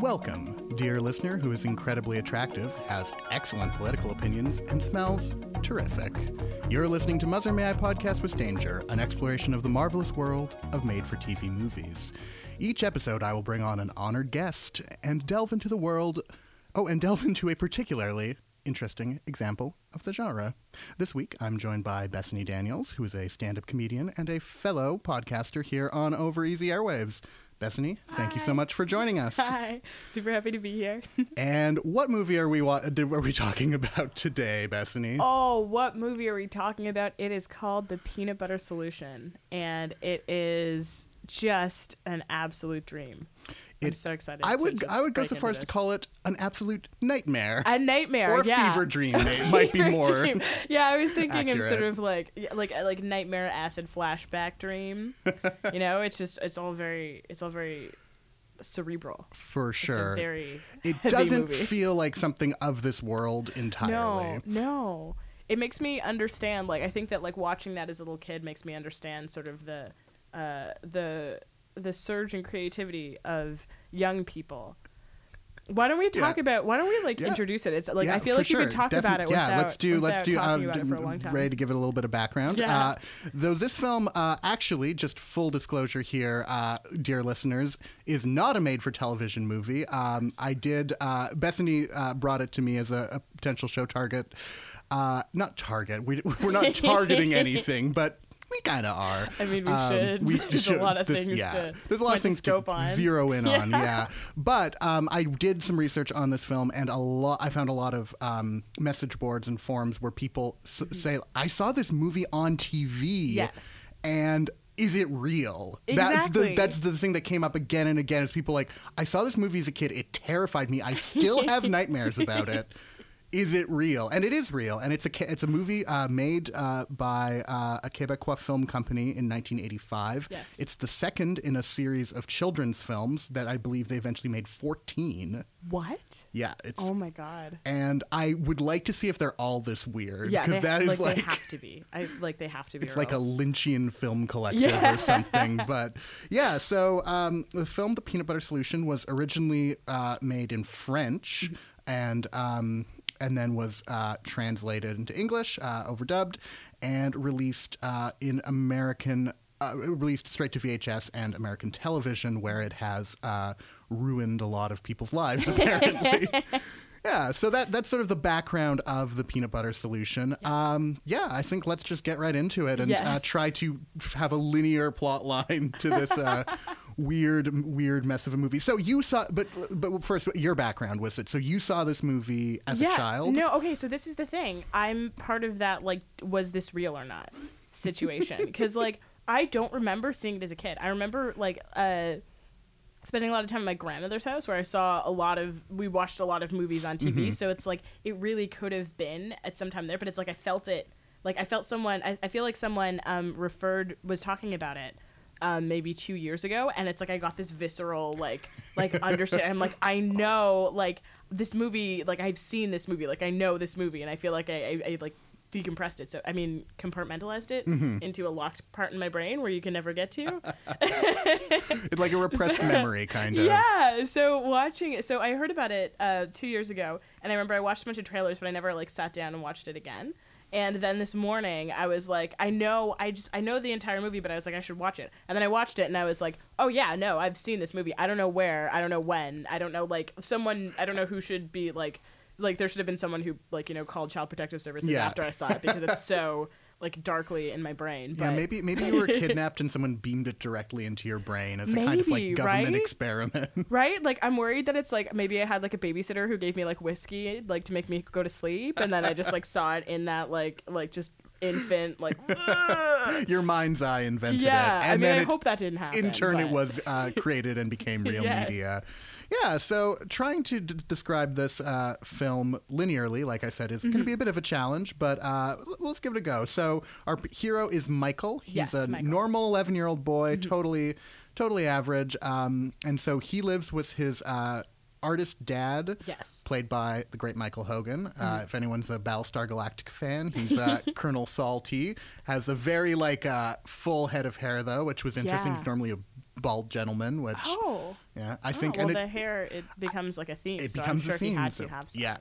Welcome, dear listener who is incredibly attractive, has excellent political opinions, and smells terrific. You're listening to Mother May I Podcast with Danger, an exploration of the marvelous world of made for TV movies. Each episode, I will bring on an honored guest and delve into the world. Oh, and delve into a particularly interesting example of the genre. This week, I'm joined by Bethany Daniels, who is a stand up comedian and a fellow podcaster here on Over Easy Airwaves. Bethany, thank you so much for joining us. Hi, super happy to be here. and what movie are we wa- are we talking about today, Bethany? oh, what movie are we talking about? It is called The Peanut Butter Solution, and it is just an absolute dream. I'm so excited. I would I would go so far as to call it an absolute nightmare. a nightmare or yeah. fever dream may, might be more. dream. Yeah, I was thinking of sort of like like uh, like nightmare acid flashback dream. you know, it's just it's all very it's all very cerebral. For a sure. very It doesn't movie. feel like something of this world entirely. No, no. It makes me understand. Like I think that like watching that as a little kid makes me understand sort of the uh, the the surge in creativity of young people. Why don't we talk Yeah. about? Why don't we like Yeah. introduce it? It's like yeah, I feel like you could talk about it. Yeah, without, let's do. Let's do. Um, about it for a long time. Ready to give it a little bit of background. Yeah. Uh, though this film, uh, actually, just full disclosure here, uh, dear listeners, is not a made-for-television movie. Um, I did. Uh, Bethany uh, brought it to me as a, a potential show target. Uh, not target. We, we're not targeting anything, but. We kind of are. I mean, we Um, should. we There's a should- lot of this- things yeah. to There's a lot of things to on. zero in on. Yeah. Yeah, but um, I did some research on this film, and a lot. I found a lot of um, message boards and forums where people s- say, "I saw this movie on TV." Yes. and is it real? That's Exactly. the that's the thing that came up again and again. Is people like, "I saw this movie as a kid. It terrified me. I still have nightmares about it." Is it real? And it is real. And it's a it's a movie uh, made uh, by uh, a Quebecois film company in 1985. Yes. It's the second in a series of children's films that I believe they eventually made 14. What? Yeah, it's Oh my god. and I would like to see if they're all this weird Yeah, because that is like, like, they have to be. I like they have to be. it's like a else- Lynchian film collective Yeah. or something. But yeah, so um, the film The Peanut Butter Solution was originally uh, made in French Mm-hmm. and um, and then was uh, translated into English, uh, overdubbed, and released uh, in American. Uh, released straight to VHS and American television, where it has uh, ruined a lot of people's lives, apparently. Yeah, so that that's sort of the background of the peanut butter solution. Yeah, um, yeah I think let's just get right into it and uh, try to have a linear plot line to this uh, weird weird mess of a movie. So you saw, but but first, your background was it? So you saw this movie as yeah, a child? No, okay, so this is the thing. I'm part of that like was this real or not situation cuz like I don't remember seeing it as a kid. I remember like uh spending a lot of time at my grandmother's house where I saw a lot of we watched a lot of movies on TV. Mm-hmm. So it's like it really could have been at some time there, but it's like I felt it like I felt someone I, I feel like someone um referred was talking about it um, maybe two years ago, and it's like I got this visceral like like understand. I'm like I know like this movie like I've seen this movie like I know this movie, and I feel like I, I, I like decompressed it. So I mean compartmentalized it Mm-hmm. into a locked part in my brain where you can never get to. It's like a repressed memory, kind of. Yeah. So watching it, so I heard about it uh, two years ago, and I remember I watched a bunch of trailers, but I never like sat down and watched it again. And then this morning, I was like, I know, I just, I know the entire movie, but I was like, I should watch it. And then I watched it, and I was like, oh yeah, no, I've seen this movie. I don't know where, I don't know when, I don't know like someone, I don't know who should be like, like there should have been someone who like you know called Child Protective Services Yeah. after I saw it because it's so like darkly in my brain. Yeah, maybe maybe you were kidnapped and someone beamed it directly into your brain as a kind of like government right? experiment. Right? Like I'm worried that it's like maybe I had like a babysitter who gave me like whiskey like to make me go to sleep and then I just like saw it in that like like just infant like your mind's eye invented yeah. it. And I mean then I it, hope that didn't happen. in turn it was uh, created and became real Yes. media yeah so trying to d- describe this uh, film linearly like i said is going to Mm-hmm. be a bit of a challenge but uh, let's give it a go so our p- hero is michael he's Yes, a Michael. Mm-hmm. normal 11 year old boy totally totally average um, and so he lives with his uh, artist dad. Yes. Played by the great Michael Hogan. Mm-hmm. Uh, if anyone's a Battlestar Galactica fan, he's uh, Colonel Saul Tigh Has a very like uh, full head of hair though, which was interesting. Yeah. He's normally a bald gentleman, which Oh. yeah, I Oh, think well, and the hair it becomes like a theme. it so becomes I'm sure a he had so- to have some. yeah.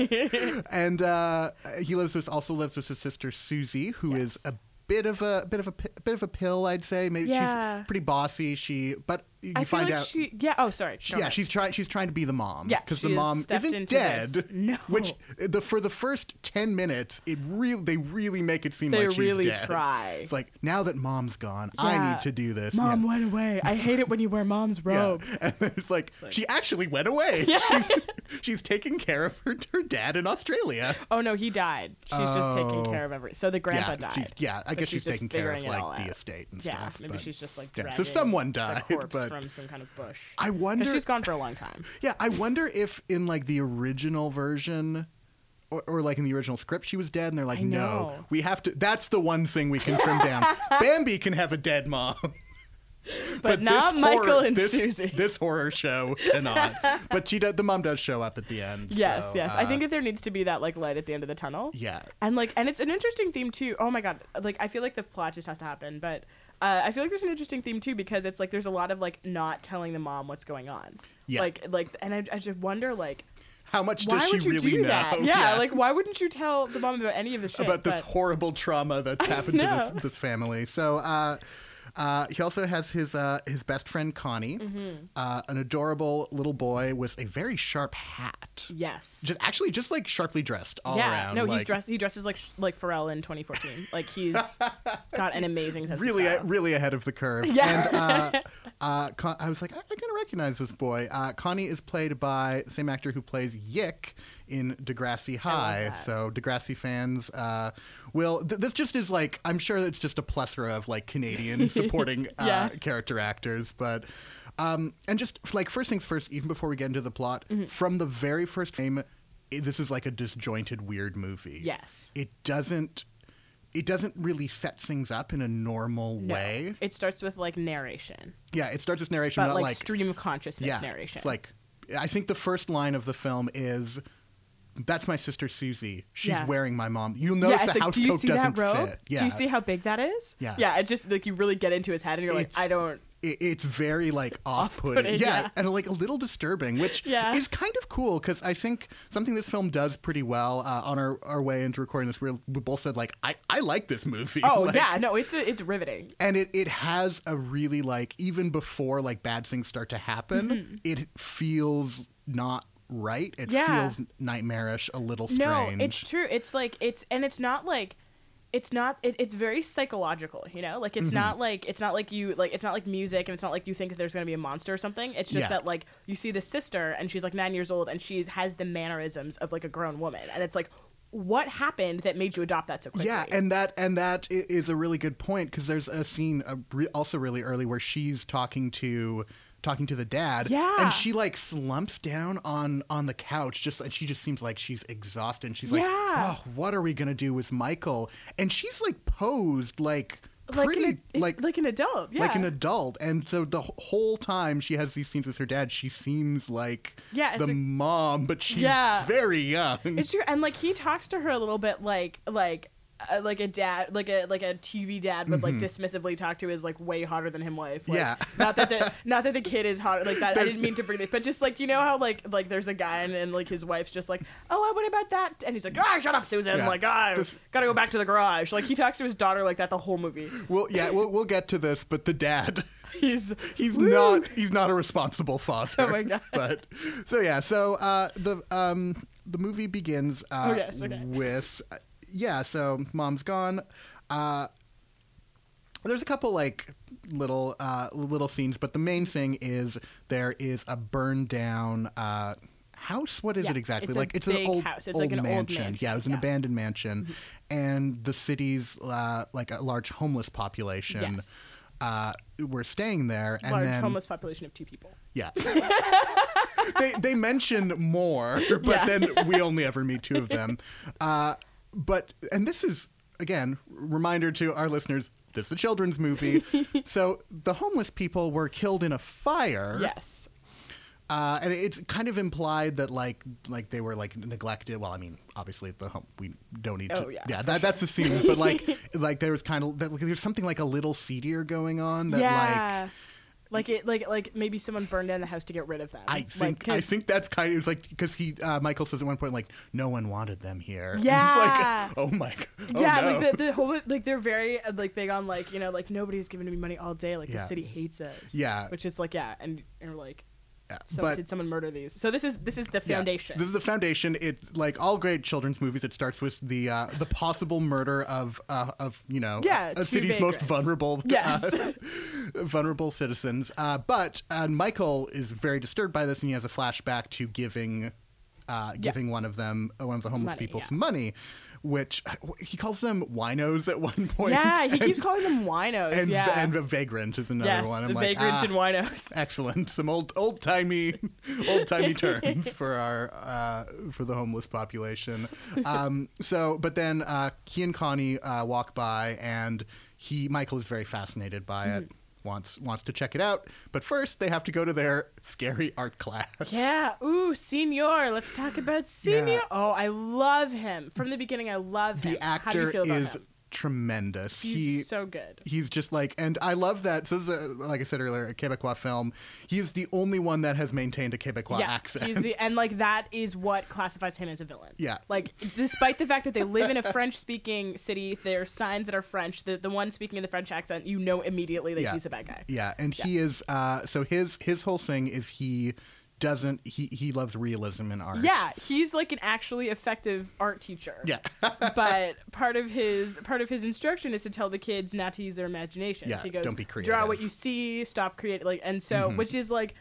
yeah. and uh, he lives with also lives with his sister Susie, who is Yes. a bit of a bit of a pi- bit of a pill, I'd say. Maybe Yeah. she's pretty bossy. She, but you I feel find like out. she. Yeah. Oh, sorry. she- yeah, ahead. she's trying. She's trying to be the mom. Yeah, because the mom isn't dead. this. No. which the for the first ten minutes, it really they really make it seem They like she's really dead. try. It's like now that mom's gone, I need to do this. Mom Yeah. went away. I hate it when you wear mom's Yeah. robe. And then it's like, like- she actually went away. Yeah. She's, she's taking care of her, her dad in Australia. Oh no, he died. She's just taking Oh. care of oh. every. So the grandpa yeah, died. She's, yeah, I guess she's she's, taking care of like the estate and yeah, stuff. maybe she's just like Yeah, so someone died, but- from some kind of bush. I wonder. she's gone for a long time. Yeah, I wonder if in like the original version. Or, or like in the original script, she was dead, and they're like, "No, we have to." That's the one thing we can trim down. Bambi can have a dead mom, But, not Michael horror- and this, Susie. This horror show cannot. but she does. The mom does show up at the end. yes, so, yes. I uh, think that there needs to be that like light at the end of the tunnel. Yeah, And like, and it's an interesting theme too. Oh my god! Like, I feel like the plot just has to happen, but uh, I feel like there's an interesting theme too because it's like there's a lot of like not telling the mom what's going on. Yeah. Like, like, and I, I just wonder like, how much why does she would you really do know? that? Yeah, like why wouldn't you tell the mom about any of the shit? about this But- horrible trauma that's happened to this, this family. So uh, uh, he also has his uh, his best friend Connie, Mm-hmm. uh, an adorable little boy with a very sharp hat. yes. Just actually, just like sharply dressed all yeah, around. no, he's dressed. He dresses like like Pharrell in 2014. Like he's got an amazing sense Really, of style. really ahead of the curve. Yeah. And uh, uh, Con- I was like, I, I kind of recognize this boy. Uh, Connie is played by the same actor who plays Yick in Degrassi High. So Degrassi fans uh, will. Th- this just is like, I'm sure it's just a plethora of like Canadian supporting uh, character actors, but. Um, and just like first things first, even before we get into the plot, Mm-hmm. from the very first frame, this is like a disjointed, weird movie Yes. it doesn't it doesn't really set things up in a normal No. way. It starts with like narration, Yeah, it starts with narration, but like, like, stream of consciousness yeah, narration. It's like I think the first line of the film is that's my sister Susie. She's Yeah. wearing my mom. You'll yeah, notice it's the like, house do you coat doesn't fit. Yeah. Do you see how big that is? Yeah. Yeah, it just like you really get into his head and you're like, I don't. it, it's very like off-putting, Off-putting, yeah, yeah. and like a little disturbing, which Yeah. is kind of cool because I think something this film does pretty well. Uh, on our, our way into recording this, we, we both said like I, I like this movie. Oh Like, yeah, no, it's it's riveting. and it, it has a really like even before like bad things start to happen Mm-hmm. it feels not right it Yeah. feels nightmarish a little strange. No, it's true. It's like it's and it's not like it's not it, it's very psychological you know like it's Mm-hmm. not like it's not like you like it's not like music and it's not like you think that there's going to be a monster or something it's just Yeah. that like you see the sister and she's like nine years old and she has the mannerisms of like a grown woman and it's like what happened that made you adopt that so quickly yeah and that and that is a really good point because there's a scene also really early where she's talking to talking to the dad Yeah. and she like slumps down on on the couch just and she just seems like she's exhausted and she's like Yeah. oh what are we gonna do with michael and she's like posed like like pretty an, like like an adult yeah like an adult and so the whole time she has these scenes with her dad she seems like Yeah, the a- mom but she's Yeah. very young It's true, and like he talks to her a little bit like like uh, like a dad, like a like a TV dad would like dismissively talk to his like way hotter than him wife. Like, Yeah. Not that the not that the kid is hot like that. I There's- didn't mean to bring it, but just like you know how like like there's a guy and, and like his wife's just like, oh, what about that? And he's like, ah, shut up, Susan. Yeah. Like, ah, This- gotta go back to the garage. Like he talks to his daughter like that the whole movie. well yeah we'll, we'll get to this but the dad He's he's Woo! not he's not a responsible father Oh my God. but so yeah so uh the um the movie begins uh Oh, yes, okay. with yeah so mom's gone uh there's a couple like little uh little scenes but the main thing is there is a burned down uh house what is Yeah, it exactly it's like it's an old house. It's like an old mansion, yeah it was an yeah. Mm-hmm. abandoned mansion and the city's uh like a large homeless population Yes. uh were staying there and large then homeless population of two people. yeah. they they mention more, but Yeah. then we only ever meet two of them. Uh, but and this is again reminder to our listeners. This is a children's movie, so the homeless people were killed in a fire. Yes. uh, and it's kind of implied that like like they were like neglected. Well, I mean, obviously at the home we don't need to. Oh, yeah, yeah, that, that's the scene. But like like there was kind of that, like, there's something like a little seedier going on that yeah. like. Like it, like like maybe someone burned down the house to get rid of them. I Like, think I 'cause- think that's kind of it's like because he uh, Michael says at one point like no one wanted them here. Yeah. it's like oh my g- oh yeah, no. like the, the whole like they're very uh, like big on like you know like nobody's giving me money all day like Yeah. the city hates us. Yeah. which is like yeah, and and we're like, so but did someone murder these? So this is this is the yeah, foundation. this is the foundation. It's like all great children's movies. It starts with the uh, the possible murder of uh, of you know Yeah, a, a city's most vulnerable Yes. uh, vulnerable citizens. Uh, but uh, Michael is very disturbed by this, and he has a flashback to giving uh, giving one of them uh, one of the homeless Money, people yeah. some money, which he calls them winos at one point. yeah, he and- keeps calling them winos. and, yeah, and vagrant is another yes, one. I'm like, vagrant ah, and winos. excellent. Some old old timey old timey terms for our uh, for the homeless population. Um, so, but then uh, he and Connie uh, walk by, and he Michael is very fascinated by it. Mm-hmm. Wants wants to check it out, but first they have to go to their scary art class. Yeah, ooh, Senor. Let's talk about Senor. Yeah. Oh, I love him from the beginning. I love him. The How do you actor feel about is him? Tremendous. He's he so good. he's just like and i love that so this is a, like i said earlier a quebecois film he's the only one that has maintained a quebecois yeah, accent he's the and like that is what classifies him as a villain. Yeah. like despite the fact that they live in a French-speaking city, there are signs that are French. The the one speaking in the French accent, you know immediately that Yeah. he's a bad guy. yeah and he is uh so his his whole thing is he doesn't he he loves realism in art Yeah, he's like an actually effective art teacher. yeah but part of his part of his instruction is to tell the kids not to use their imaginations. Yeah, he goes, don't be creative. draw what. Mm-hmm. you see, stop creating. Like, and so which is like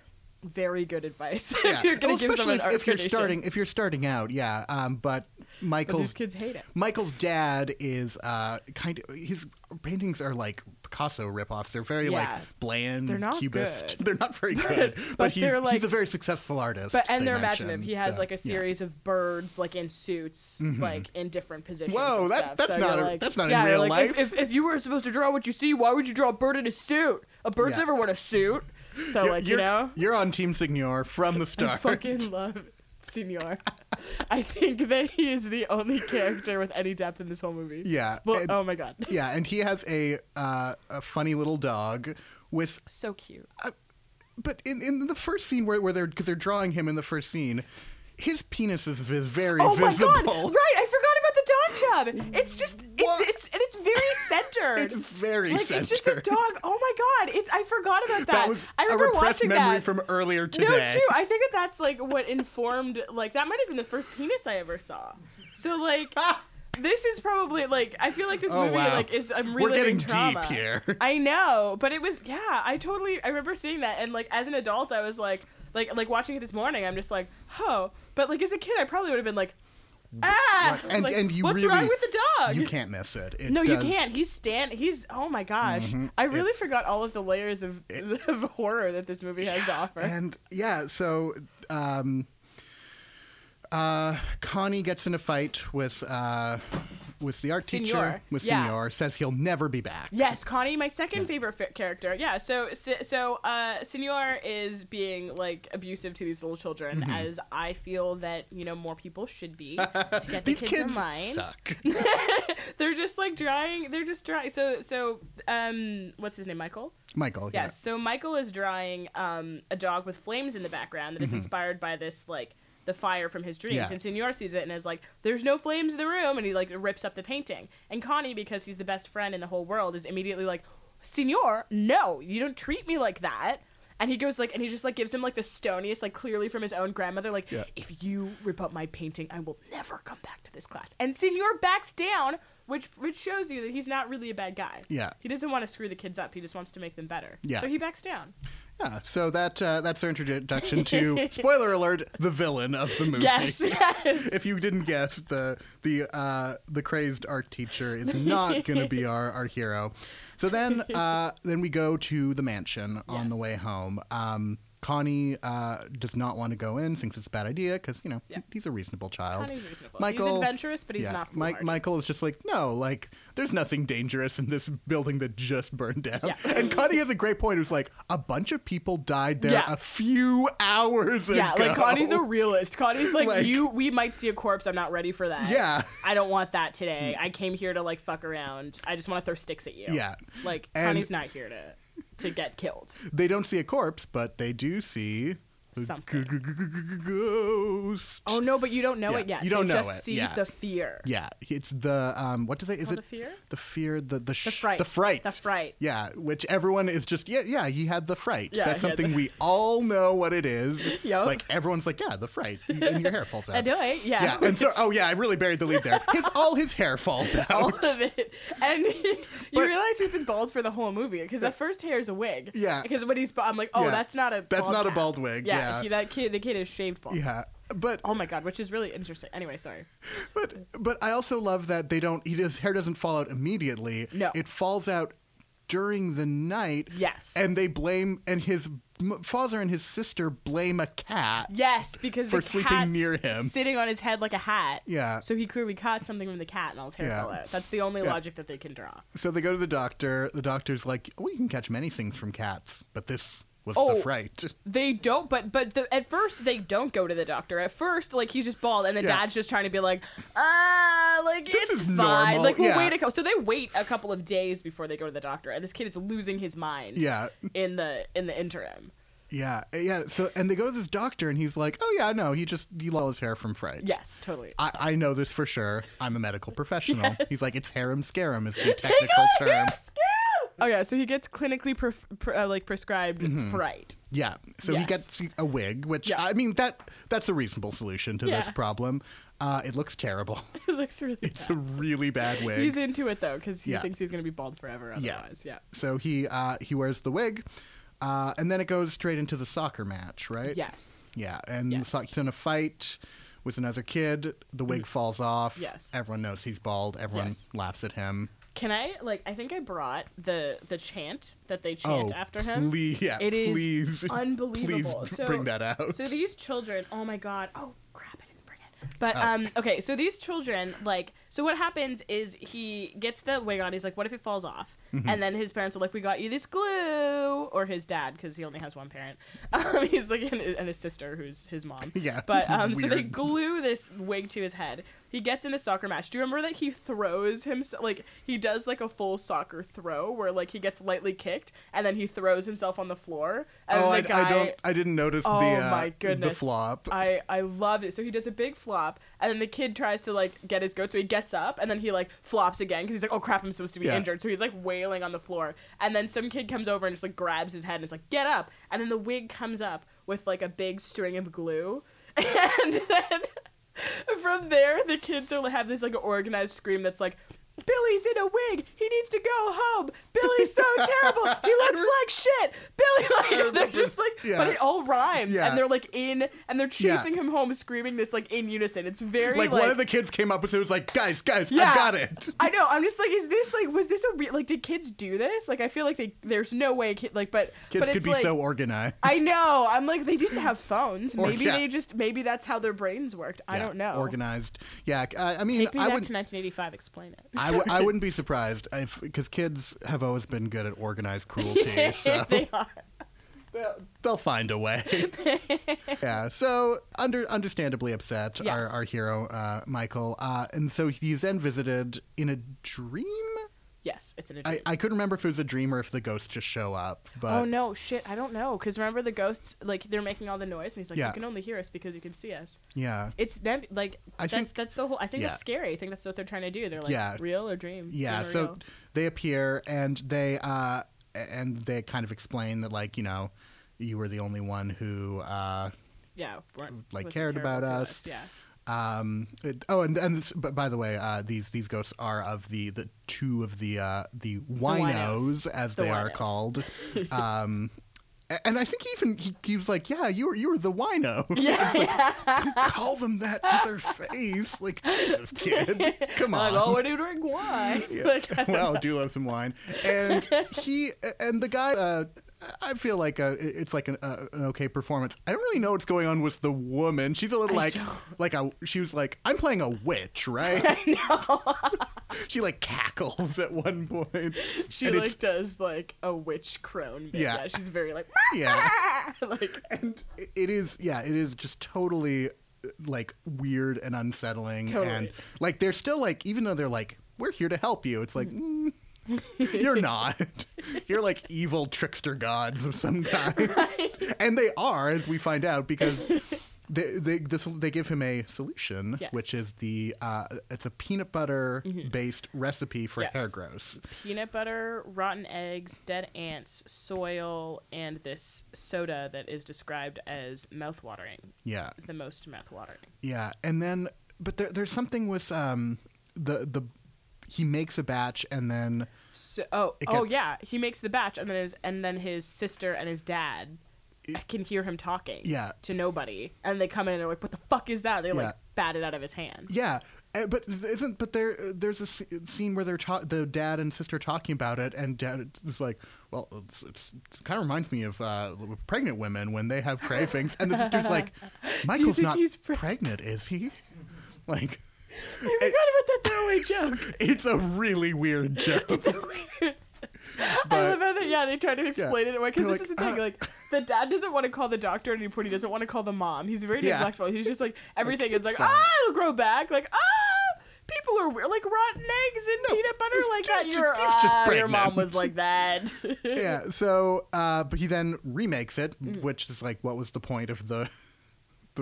very good advice Yeah. if you're gonna Well, give someone if, if you're starting if you're starting out yeah um but But michael's these kids hate it. Michael's dad is uh kind of his paintings are like Picasso ripoffs. They're very Yeah. like bland, They're not cubist. good. They're not very good. but, But he's like- he's a very successful artist. But and they they're mention, imaginative. He has so, like a yeah. series of birds like in suits, like in different positions. Whoa, that- that's so not a- like, that's not in yeah, you're real like, life. If, if, if you were supposed to draw what you see, why would you draw a bird in a suit? A bird's Yeah. never worn a suit. So You're, like you know, you're on Team Signor from the I start. fucking love Senor. I think that he is the only character with any depth in this whole movie. Yeah, Well, and- oh my god, yeah, and he has a uh, a funny little dog with so cute. but in, in the first scene where, where they're because they're drawing him in the first scene his penis is, very visible. Oh visible my god! Right, I forgot about the dog job. It's just it's What? it's and it's very centered. it's very like centered. it's just a dog. Oh my god! It's I forgot about that. that was I a remember repressed watching memory that. from earlier today No, too. I think that that's like what informed. Like that might have been the first penis I ever saw. So like. This is probably like I feel like this Oh, movie wow. like is I'm really. We're getting trauma. deep here. I know, but it was yeah. I totally I remember seeing that and like as an adult I was like like like watching it this morning I'm just like oh but like as a kid I probably would have been like ah What? And- like, and you what's really- wrong with the dog you can't miss it, It no, you can't. He's stand. He's oh my gosh. Mhm. I really It's- forgot all of the layers of, of horror that this movie has to offer. And yeah, so um, uh, Connie gets in a fight with uh, with the art teacher with yeah. Senor. Says he'll never be back. Yes, Connie, my second favorite fi- character. Yeah, so so, uh, Senor is being like abusive to these little children, Mm-hmm. as I feel that you know more people should be to get the These kids, kids in suck. they're just like drawing. They're just drawing. So so um, what's his name? Michael. Michael. Yes. So Michael is drawing um, a dog with flames in the background that is inspired by this like the fire from his dreams. Yeah. And Senor sees it and is like, "There's no flames in the room," and he like rips up the painting. And Connie, because he's the best friend in the whole world, is immediately like, "Senor, no, you don't treat me like that." And he goes like, and he just like gives him like the stoniest, like clearly from his own grandmother, like, Yeah. "If you rip up my painting, I will never come back to this class." And Senor backs down. Which, which shows you that he's not really a bad guy. Yeah. He doesn't want to screw the kids up. He just wants to make them better. Yeah. So he backs down. Yeah. So that uh, that's our introduction to spoiler alert: the villain of the movie. Yes. yes. if you didn't guess, the the uh, the crazed art teacher is not going to be our, our hero. So then uh, then we go to the mansion on the way home. Um, Connie uh, does not want to go in, thinks it's a bad idea because you know Yeah. he's a reasonable child. Connie's reasonable. Michael- he's adventurous, but he's yeah, not Mike. Michael is just like, no, like, there's nothing dangerous in this building that just burned down. Yeah. And Connie has a great point. It was like, a bunch of people died there Yeah. a few hours Yeah, ago. like Connie's a realist. Connie's like, Like- you. We might see a corpse. I'm not ready for that. Yeah. I don't want that today. I came here to like fuck around. I just want to throw sticks at you. Yeah. Like And- Connie's not here to to get killed. They don't see a corpse, but they do see Something. ghost. Oh no, but you don't know Yeah, it yet. you don't They know just it, see yeah. the fear. Yeah, it's the um. What does they? Is it the fear? The fear. The the, sh- The fright. The fright. The fright. Yeah, which everyone is just yeah yeah. He had the fright. Yeah, That's something the- we all know what it is. Yup. Like everyone's like yeah the fright and your hair falls out. I do it. Yeah. Yeah, and so oh yeah, I really buried the lead there. His all his hair falls out. all of it, and you But- realize he's been bald for the whole movie because the first hair is a wig. Yeah. Because when he's, ba- I'm like, oh, Yeah. that's not a. That's bald not a bald wig, yeah. He, that kid, the kid is shaved bald. yeah, but Oh my god, which is really interesting. Anyway, sorry. But but I also love that they don't. He, his hair doesn't fall out immediately. No. it falls out during the night. Yes. and they blame and his father and his sister blame a cat. Yes, because For sleeping near him. sitting on his head like a hat. Yeah. So he clearly caught something from the cat, and all his hair Yeah. fell out. That's the only Yeah. logic that they can draw. So they go to the doctor. The doctor's like, "Oh, you can catch many things from cats, but this was Oh. the fright." They don't, but but the, at first they don't go to the doctor. At first, like he's just bald, and the Yeah. dad's just trying to be like, ah, like This it's fine. normal, Like we'll yeah. wait a couple. So they wait a couple of days before they go to the doctor, and this kid is losing his mind. Yeah, In the in the interim. yeah, yeah. So and they go to this doctor, and he's like, "Oh yeah, no, he just he lost his hair from fright." Yes, totally. I, I know this for sure. I'm a medical professional. Yes. He's like, it's harem scarum is the technical term. Oh yeah, so he gets clinically pre- pre- uh, like prescribed fright. Yeah. So he gets a wig, which Yeah. I mean that that's a reasonable solution to this problem. Uh, it looks terrible. it looks really It's bad. a really bad wig. He's into it though, because he Yeah. thinks he's gonna be bald forever Yeah. otherwise. Yeah. so he uh, he wears the wig, uh, and then it goes straight into the soccer match, right? Yes. Yeah, and Yes. so it's in a fight with another kid. The wig falls off. Yes. Everyone knows he's bald. Everyone Yes. laughs at him. Can I like? I think I brought the the chant that they chant oh, after him. Please, yeah, It is please, unbelievable. Please So- bring that out. So these children, oh my god, oh crap, I didn't bring it. But Oh. um, okay, so these children, like, so what happens is he gets the wig on. He's like, "What if it falls off?" Mm-hmm. And then his parents are like, "We got you this glue," or his dad, because he only has one parent. Um, he's like, and, and his sister, who's his mom. Yeah, But um, so they glue this wig to his head. He gets in a soccer match. Do you remember that he throws himself? Like he does like a full soccer throw, where like he gets lightly kicked and then he throws himself on the floor. And oh, the I, guy, I don't. I didn't notice Oh the uh, my the flop. I I loved it. So he does a big flop, and then the kid tries to like get his goat. So he gets up, and then he like flops again because he's like, "Oh crap, I'm supposed to be Yeah. injured." So he's like wailing on the floor, and then some kid comes over and just like grabs his head and is like, "Get up!" And then the wig comes up with like a big string of glue, and then from there the kids are have this like organized scream that's like. Billy's in a wig. He needs to go home. Billy's so terrible. He looks like shit. Billy, like they're just like, yeah. but it all rhymes, Yeah. and they're like in, and they're Yeah. chasing him home, screaming this like in unison. It's very like, like, one of the kids came up it was like, guys, guys, Yeah. I got it. I know. I'm just like, is this like, was this a real like? Did kids do this? Like, I feel like they, there's no way, kid, like, but Kids but could be like, so organized. I know. I'm like, they didn't have phones. Or- Maybe yeah. they just, maybe that's how their brains worked. I don't know. Organized. Yeah, I, I mean, Take me I back would. to 1985. Explain it. I, w- I wouldn't be surprised if because kids have always been good at organized cruelty, so they are. they'll, they'll find a way. yeah. So under understandably upset, our, our hero uh, Michael, uh, and so he's then visited in a dream. Yes, it's in a I, dream. I couldn't remember if it was a dream or if the ghosts just show up. But oh no, shit! I don't know. Cause remember the ghosts, like they're making all the noise, and he's like, Yeah. "You can only hear us because you can see us." yeah, It's neb- like I that's think- that's the whole. I think yeah. it's scary. I think that's what they're trying to do. They're like, Yeah. real or dream? yeah. Dream or So real? they appear and they uh, and they kind of explain that like you know you were the only one who uh, yeah, weren't- like, wasn't cared terrible about to us. Yeah. Um. it- oh, and and this, but by the way, uh, these these ghosts are of the the two of the uh the winos, winos. as The they are called. Um. And I think even he, he was like, "Yeah, you were you were the wino." Yeah. Don't call them that to their face, like Jesus, kid, come on. Like, oh, I do drink wine. Yeah. Like, well, know. do love some wine. And he and the guy, uh, I feel like a, it's like an, uh, an okay performance. I don't really know what's going on with the woman. She's a little like like a she was like I'm playing a witch, right? I know. she like cackles at one point. she and like does like a witch crone. Bit. Yeah. she's very like yeah, like and it is yeah, it is just totally uh, like weird and unsettling, Totally. and like they're still like even though they're like we're here to help you, it's like. Mm, you're not. You're like evil trickster gods of some kind. and they are, as we find out, because they they this, they give him a solution, Yes. which is the uh, it's a peanut butter based recipe for Yes. hair grows. peanut butter, rotten eggs, dead ants, soil, and this soda that is described as mouthwatering. Yeah, The most mouthwatering. yeah, and then but there, there's something with um the the he makes a batch and then So, oh, It oh yeah, he makes the batch, and then his and then his sister and his dad can hear him talking. Yeah. To nobody, and they come in and they're like, "What the fuck is that?" They Yeah. like bat it out of his hands. yeah. uh, But isn't but there there's a scene where they're ta- the dad and sister talking about it and dad is like well it's, it's it kind of reminds me of uh, pregnant women when they have cravings and the sister's like Michael's not pre- pregnant is he like I forgot about that throwaway joke. it's a really weird joke It's so weird. I But- love how that. Yeah, they try to explain it away because this like, is the thing. uh, like the dad doesn't want to call the doctor at any point. He doesn't want to call the mom. He's very Yeah. neglectful. He's just like everything is like fine. ah, it'll grow back. Like ah, people are weird. Like rotten eggs and No, peanut butter like that. it's Your just- just ah, your mom was like that. yeah so uh but he then remakes it which is like what was the point of the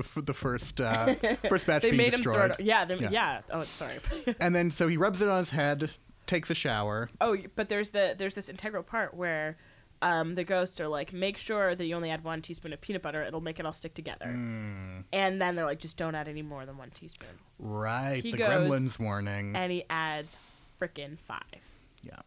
the, the first uh first batch they being made him destroyed throw it. Yeah, they, Yeah. yeah. Oh, sorry. and then so he rubs it on his head takes a shower Oh, but there's the there's this integral part where um, the ghosts are like, make sure that you only add one teaspoon of peanut butter. It'll make it all stick together. Mm. And then they're like, just don't add any more than one teaspoon. right He the goes- gremlins warning And he adds frickin' five. yeah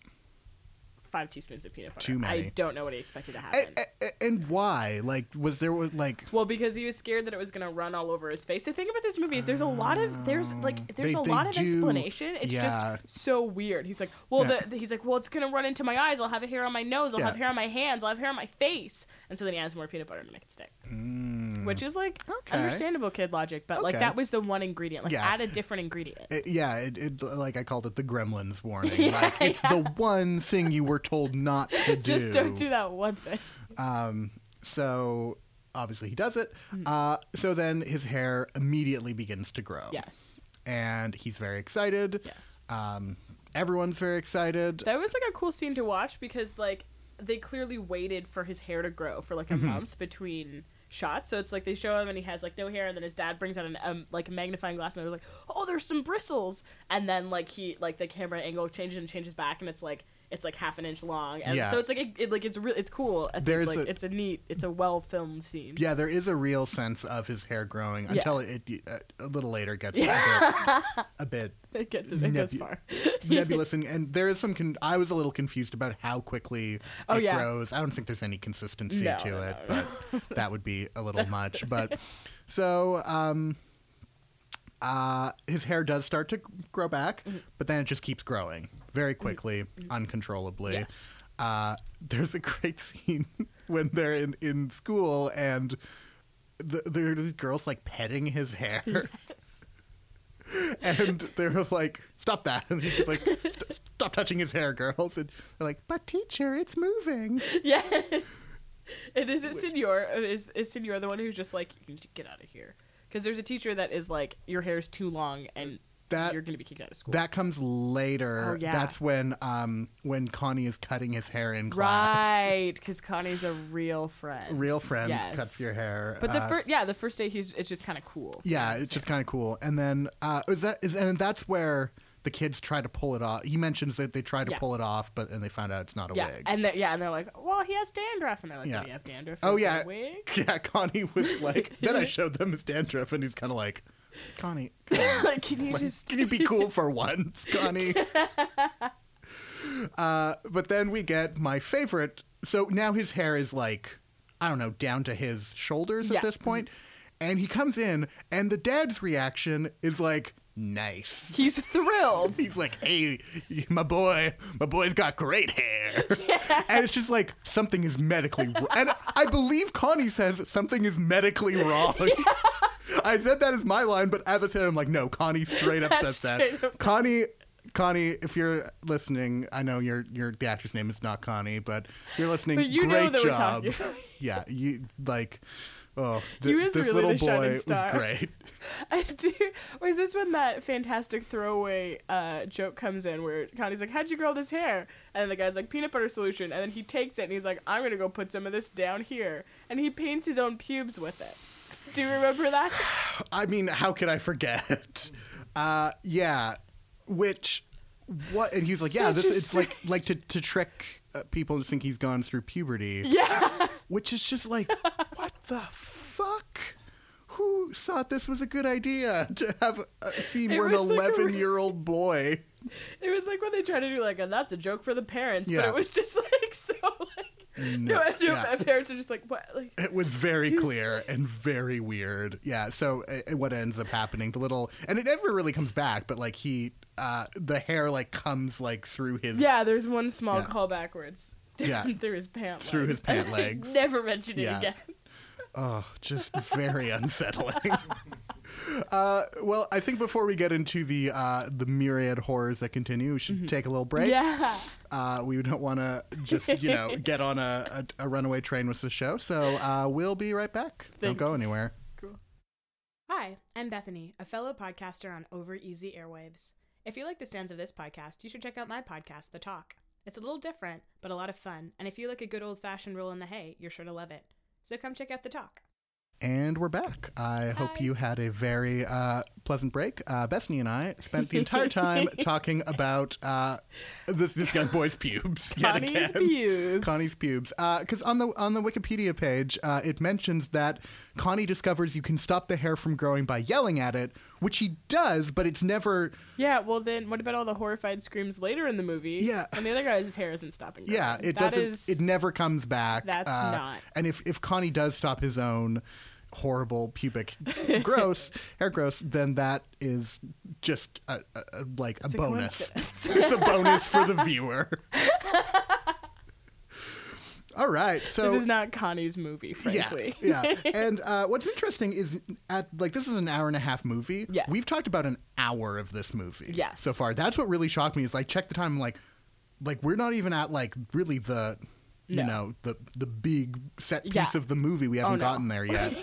Five teaspoons of peanut butter. Too many. I don't know what he expected to happen. A- a- a- and why like was there was like well, because he was scared that it was gonna run all over his face. The thing about this movie is there's a lot of there's like there's They- a lot of do- explanation. It's yeah. just so weird. He's like, well, Yeah. the, he's like, well, it's gonna run into my eyes. I'll have a hair on my nose. I'll Yeah. have hair on my hands. I'll have hair on my face. And so then he adds more peanut butter to make it stick. Which is like Mm. Okay. understandable kid logic, but like that was the one ingredient. Like Yeah. add a different ingredient. it, yeah it, it like i called it the gremlins warning like it's the one thing you were told not to do Just don't do that one thing. Um, so obviously he does it. Mm-hmm. Uh, so then his hair immediately begins to grow. Yes. And he's very excited. Yes. Um, everyone's very excited. That was like a cool scene to watch because like they clearly waited for his hair to grow for like a Mm-hmm. month between shots. So it's like they show him and he has like no hair, and then his dad brings out an um, like a magnifying glass and they're like, "Oh, there's some bristles," and then like he like the camera angle changes and changes back, and it's like it's like half an inch long, and Yeah. so it's like it, it like it's real it's cool. I think, like a- it's a neat, it's a well filmed scene. yeah, there is a real sense of his hair growing Yeah. until it, uh, a little later gets a bit, a bit It gets it, it goes Nebu- far. nebulous, and, and there is some. Con- I was a little confused about how quickly Oh, it yeah. grows. I don't think there's any consistency No, to no, it, no, but that would be a little much. But so, um, uh, his hair does start to grow back, Mm-hmm. but then it just keeps growing very quickly, uncontrollably. Yes. Uh, there's a great scene when they're in, in school and the, there's these girls like petting his hair. and they're like, "Stop that!" And he's just like, "St- "Stop touching his hair, girls!" And they're like, "But teacher, it's moving." yes. And is it Senor is is Senor the one who's just like you need to get out of here because there's a teacher that is like your hair's too long and That- you're gonna be kicked out of school. That comes later. Oh, yeah. That's when um when Connie is cutting his hair in class. right, because Connie's a real friend. Real friend Yes. cuts your hair. But the uh, first, yeah, the first day he's it's just kind of cool. Yeah, it's just kind of cool. And then uh, is that is and that's where the kids try to pull it off. He mentions that they try to Yeah. pull it off, but and they find out it's not a yeah, wig. and they yeah, and they're like, well, he has dandruff, and they're like, Yeah. do you have dandruff? oh yeah, wig? yeah. Connie was like. then I showed them his dandruff, and he's kind of like, Connie, come on. like, can you Like, just can you be cool for once, Connie? uh, but then we get my favorite. So now his hair is like, I don't know, down to his shoulders Yeah. at this. And he comes in, and the dad's reaction is like, nice. He's thrilled. He's like, hey, my boy, my boy's got great hair. Yeah. And it's just like, something is medically wrong. And I believe Connie says something is medically wrong. I said that as my line, but as I said, I'm like, no, Connie straight up says that. up. Connie. Connie, if you're listening, I know your your the actor's name is not Connie, but you're listening. But you great know that we're job. Yeah, you like. Oh, th- this really little boy was great. I do. Was this when that fantastic throwaway uh, joke comes in where Connie's like, "How'd you grow this hair?" And the guy's like, "Peanut butter solution." And then he takes it and he's like, "I'm gonna go put some of this down here," and he paints his own pubes with it. Do you remember that? I mean, how could I forget? Uh, yeah, which what? And he's like, yeah, Such this it's like like to to trick uh, people to think he's gone through puberty, yeah. which is just like, what the fuck? Who thought this was a good idea to have a scene It where an like eleven-year-old boy? It was like when they tried to do like a that's a joke for the parents, but it was just like so like no, no, yeah. parents are just like what like It was very clear and very weird. Yeah. So uh, what ends up happening, the little, and it never really comes back, but like he, uh, the hair like comes like through his yeah. There's one small Yeah. call backwards. Yeah. through his pant Through his pant legs. Never mention it Yeah. again. Oh, just very unsettling. Uh, well, I think before we get into the uh, the myriad horrors that continue, we should take a little break. Mm-hmm. Yeah. Uh, we don't want to just you know get on a, a, a runaway train with the show, so uh, we'll be right back. don't go anywhere. Cool. Hi, I'm Bethany, a fellow podcaster on Over Easy Airwaves. If you like the sounds of this podcast, you should check out my podcast, The Talk. It's a little different, but a lot of fun, and if you like a good old fashioned roll in the hay, you're sure to love it. So come check out The Talk. And we're back. I hope you had a very uh, pleasant break. Uh, Bethany and I spent the entire time talking about uh, this this young boy's pubes. yet Connie's again. pubes. Connie's pubes. Because on the on the Wikipedia page, uh, it mentions that Connie discovers you can stop the hair from growing by yelling at it, which he does, but it's never. Yeah, well then what about all the horrified screams later in the movie? Yeah. And the other guy's hair isn't stopping. Yeah, it That doesn't. is- It never comes back. That's uh, not. And if if Connie does stop his own horrible pubic gross hair gross, then that is just a, a, a- like a It's a bonus. it's a bonus for the viewer. All right, so this is not Connie's movie, frankly. yeah, yeah. And uh, what's interesting is at like this is an hour and a half movie. Yes. we've talked about an hour of this movie. Yes. so far. That's what really shocked me. Is like check the time. I'm like, like we're not even at like really the. You know the the big set piece Yeah. of the movie. We haven't no. gotten there yet,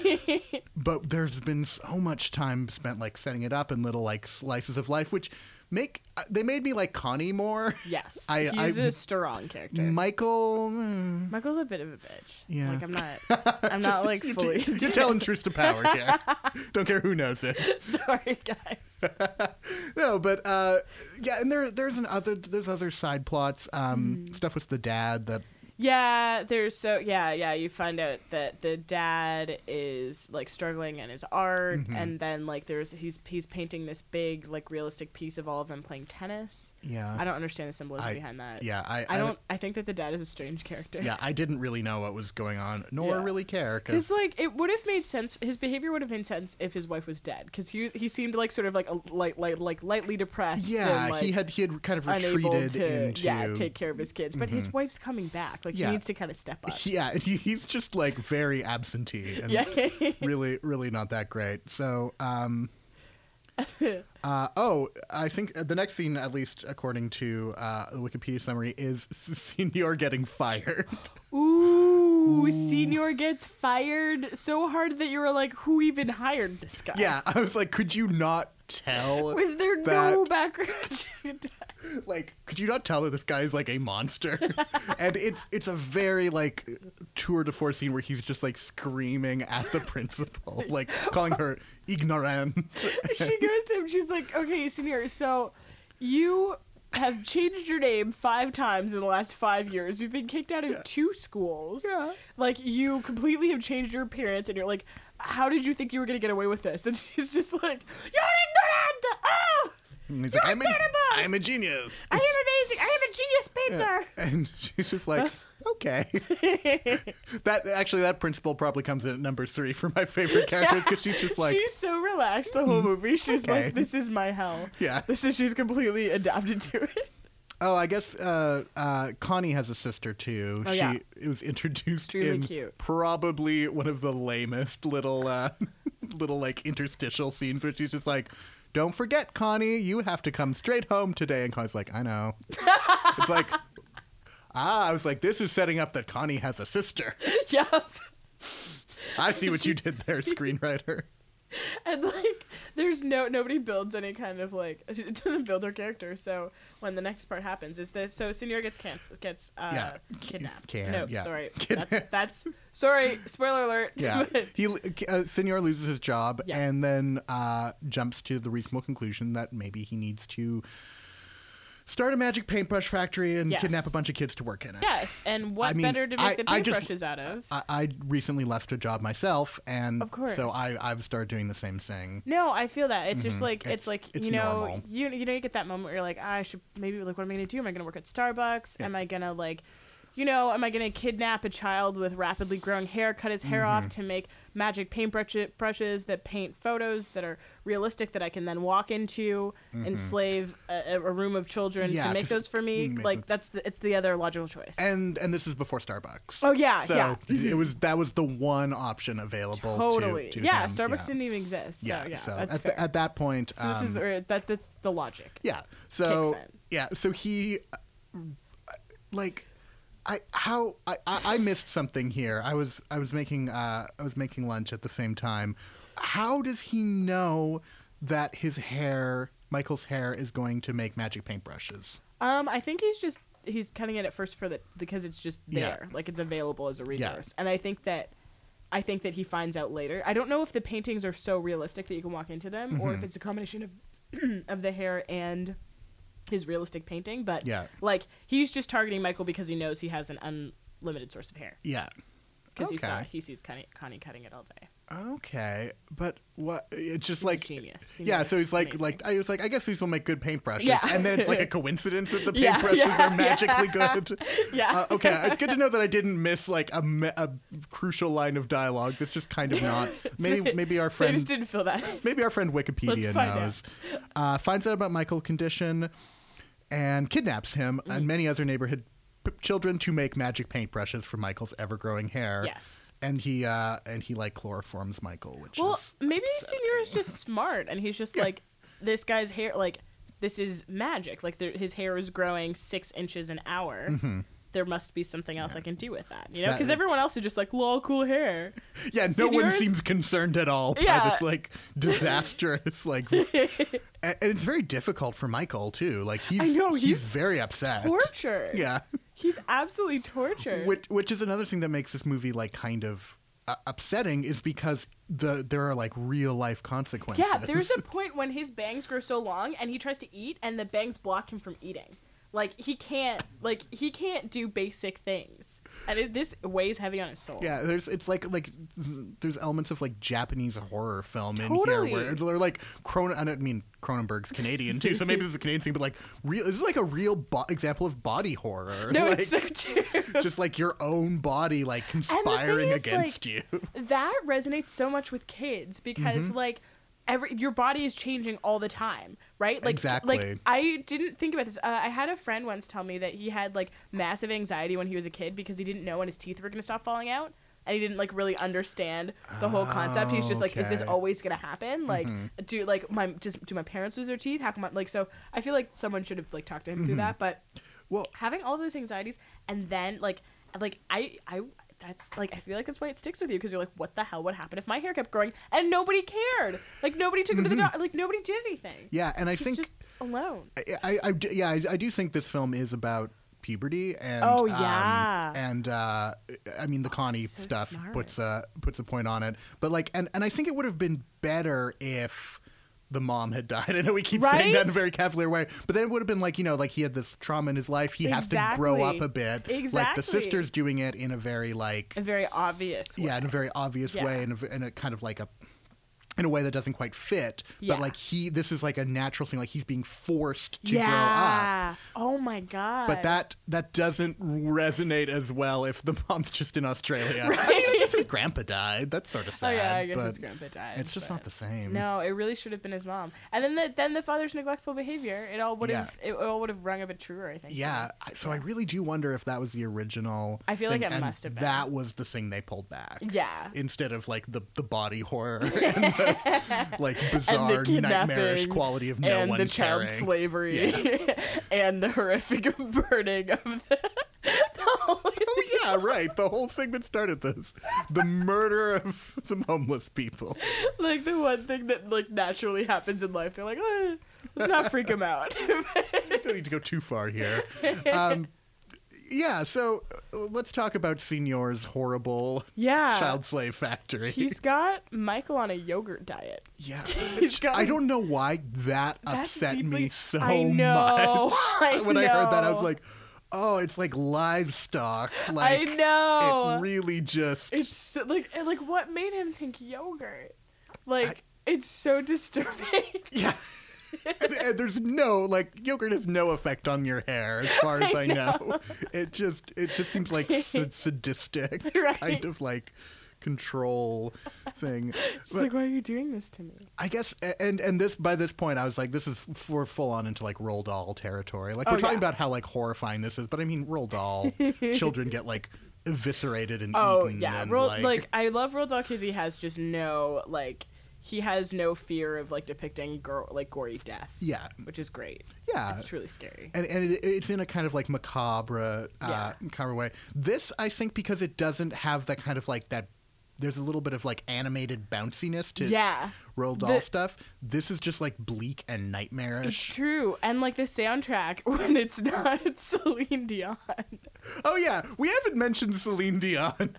but there's been so much time spent like setting it up in little like slices of life, which make uh, they made me like Connie more. Yes. I- He's I- a strong character. Michael, mm, Michael's a bit of a bitch. Yeah. Like I'm not I'm not like you're, fully you're telling truth to power here. Don't care who knows it. Sorry guys. no, but uh, yeah, and there there's an other there's other side plots, um, Hmm. stuff with the dad that Yeah, there's so yeah, yeah. You find out that the dad is like struggling in his art, Mm-hmm. and then like there's he's he's painting this big like realistic piece of all of them playing tennis. yeah I don't understand the symbolism I- behind that. yeah I I don't. I think that the dad is a strange character. yeah I didn't really know what was going on nor Yeah. really care Because because like it would have made sense. His behavior would have made sense if his wife was dead. Because he was, he seemed like sort of like a like like like lightly depressed. yeah and, like, he had he had kind of retreated to into yeah take care of his kids. But his wife's coming back. Like Yeah. he needs to kind of step up. yeah and he's just like very absentee and Yeah. really really not that great so um uh, oh, I think the next scene, at least according to uh, the Wikipedia summary, is Senior getting fired. Ooh, Senior gets fired so hard that you were like, who even hired this guy? yeah, I was like, could you not tell? Was there that- no background? To- like could you not tell that this guy is like a monster and it's it's a very like tour de force scene where he's just like screaming at the principal like calling her ignorant she goes to him. She's like, "Okay, Senior, so you have changed your name five times in the last five years. You've been kicked out of two schools. Yeah. Like you completely have changed your appearance, and you're like, how did you think you were gonna get away with this?" And she's just like, "You're ignorant. Oh, and he's You're like I'm a, terrible! I'm a genius I am amazing. I am a genius painter." and she's just like okay that actually that principal probably comes in at number three for my favorite characters because she's just like she's so relaxed the whole movie. She's Okay. like, "This is my hell." Yeah. This is she's completely adapted to it. Oh, I guess uh, uh, Connie has a sister too. Oh, she yeah. was introduced Extremely in cute. probably one of the lamest little uh, little like interstitial scenes where she's just like, "Don't forget, Connie, you have to come straight home today." And Connie's like, "I know." it's like, ah, I was like, this is setting up that Connie has a sister. yep. I see what you did there, screenwriter. And like, there's no nobody builds any kind of like it doesn't build her character. So when the next part happens, is this so Senor gets canc- gets uh, Yeah. kidnapped? Can- no, yeah. sorry, that's that's sorry. Spoiler alert. Yeah, he uh, Senor loses his job Yeah. and then uh, jumps to the reasonable conclusion that maybe he needs to start a magic paintbrush factory and Yes. kidnap a bunch of kids to work in it. yes, and what I mean, better to make I- the I just- paintbrushes out of? I, I recently left a job myself, and Of course. so I, I've started doing the same thing. No, I feel that it's just like it's, Mm-hmm. It's- like it's you know normal. you you know you get that moment where you're like ah, I should maybe like what am I gonna do? Am I gonna work at Starbucks? Am I gonna like you know am I gonna kidnap a child with rapidly growing hair, cut his hair Mm-hmm. off to make magic paintbrush brushes that paint photos that are realistic that I can then walk into, enslave a, a room of children Mm-hmm. Yeah, to make those for me? Like them- that's the it's the other logical choice. And and this is before Starbucks. Oh, yeah, so yeah. it was that was the one option available. to- totally, To, yeah. him. Starbucks yeah. didn't even exist. So Yeah, yeah, so at, the, at that point, so this is um, or that that's the logic. Yeah. So yeah. So he, uh, like, I how I, I missed something here. I was I was making uh I was making lunch at the same time. How does he know that his hair, Michael's hair, is going to make magic paintbrushes? Um, I think he's just he's cutting it at first for the because it's just Yeah. there, like it's available as a Yeah. resource. And I think that I think that he finds out later. I don't know if the paintings are so realistic that you can walk into them, or Mm-hmm. if it's a combination of of the hair and his realistic painting. But Yeah. like he's just targeting Michael because he knows he has an unlimited source of hair Yeah. because he saw he sees Connie, Connie cutting it all day. Okay, but what? It's just He's a like genius. He Yeah, so he's like, amazing. like I was like, I guess these will make good paintbrushes, Yeah. and then it's like a coincidence that the paintbrushes yeah, are magically good. yeah. Uh, okay, it's good to know that I didn't miss like a, me- a crucial line of dialogue. That's just kind of not. Maybe maybe our they friend just didn't feel that. maybe our friend Wikipedia find out. knows. Uh, finds out about Michael's condition and kidnaps him Mm-hmm. and many other neighborhood p- children to make magic paintbrushes for Michael's ever-growing hair. Yes. And he uh, and he like chloroforms Michael, which Well, is maybe Senior is just smart, and he's just Yeah. like, this guy's hair, like, this is magic. Like, his hair is growing six inches an hour. There must be something else I can do with that, you know? Because everyone else is just like, lol, cool hair. Yeah, no one seems concerned at all by this like disastrous like and and it's very difficult for Michael too. Like he's I know, he's, he's very upset. Torture. Yeah. He's absolutely tortured. Which which is another thing that makes this movie like kind of uh, upsetting is because the there are like real life consequences. yeah, there's a point when his bangs grow so long, and he tries to eat, and the bangs block him from eating. Like he can't, like he can't do basic things, and it, this weighs heavy on his soul. Yeah, there's it's like like there's elements of like Japanese horror film in Totally. here where they're like Cron I don't mean Cronenberg's Canadian too, so maybe this is a Canadian thing, but like real this is like a real bo- example of body horror. No, like, it's so true. just like your own body like conspiring is, against like, you. that resonates so much with kids because Mm-hmm. like every your body is changing all the time right? Like Exactly. like i didn't think about this. Uh, i had a friend once tell me that he had like massive anxiety when he was a kid because he didn't know when his teeth were going to stop falling out and he didn't like really understand the whole concept. He's just like is this always going to happen? Like do like my just do my parents lose their teeth? How come I, like so i feel like someone should have like talked to him through that but Well, having all those anxieties and then like like i i that's like i feel like that's why it sticks with you because you're like what the hell would happen if my hair kept growing and nobody cared like nobody took him to the doctor like nobody did anything Mm-hmm. yeah, and I he's think just alone I, I, I yeah, I, I do think this film is about puberty and Oh, um, yeah. and uh, I mean the Connie so stuff smart. puts a puts a point on it, but like and and I think it would have been better if the mom had died. I know we keep saying that in a very cavalier way, but then it would have been like you know like he had this trauma in his life. He has to grow up a bit. Exactly. Like the sister's doing it in a very like a very obvious way. yeah in a very obvious Yeah. way and a, and a kind of like a in a way that doesn't quite fit. Yeah. But like he, this is like a natural thing. Like he's being forced to grow up. yeah. Oh my god. But that that doesn't resonate as well if the mom's just in Australia. I mean, I guess his grandpa died. That's sort of sad Oh yeah, I guess but his grandpa died. It's just not the same. No, it really should have been his mom. And then the then the father's neglectful behavior. It all would have it all would have rung a bit truer. I think. Yeah, so I really do wonder if that was the original. I feel like it must have been. That was the thing they pulled back. Yeah. Instead of like the the body horror like bizarre nightmarish quality of no and one the child caring. slavery and the horrific burning of the, the whole Oh yeah, right. The whole thing that started this, the murder of some homeless people. like the one thing that like naturally happens in life. They're like, eh, let's not freak them out. Don't need to go too far here. Um, yeah, so uh, let's talk about Signor's horrible yeah. child slave factory. He's got Michael on a yogurt diet. yeah, which got- I don't know why that upset me deeply- so I know, much. I when I heard that, I was like, "Oh, it's like livestock." Like I know. it really just It's like like what made him think yogurt? Like it's so disturbing. yeah. And, and there's no like yogurt has no effect on your hair as far as I, know. It just it just seems like sa- sadistic Right. kind of like control thing. But like why are you doing this to me? I guess and and this by this point I was like this is for full on into like Roald Dahl territory. Like we're Oh, talking yeah. about how like horrifying this is, but I mean Roald Dahl children get like eviscerated and Oh eaten yeah, Roll, like, like, I love Roald Dahl because he has just no like he has no fear of like depicting gor- like gory death, yeah. which is great. Yeah. It's truly scary. and and it, it's in a kind of like macabre, uh, Yeah. macabre way. This, I think, because it doesn't have that kind of like that. There's a little bit of like animated bounciness to Yeah. Roald Dahl The- stuff. This is just like bleak and nightmarish. It's true, and like the soundtrack when it's not it's Celine Dion. Oh yeah, we haven't mentioned Celine Dion's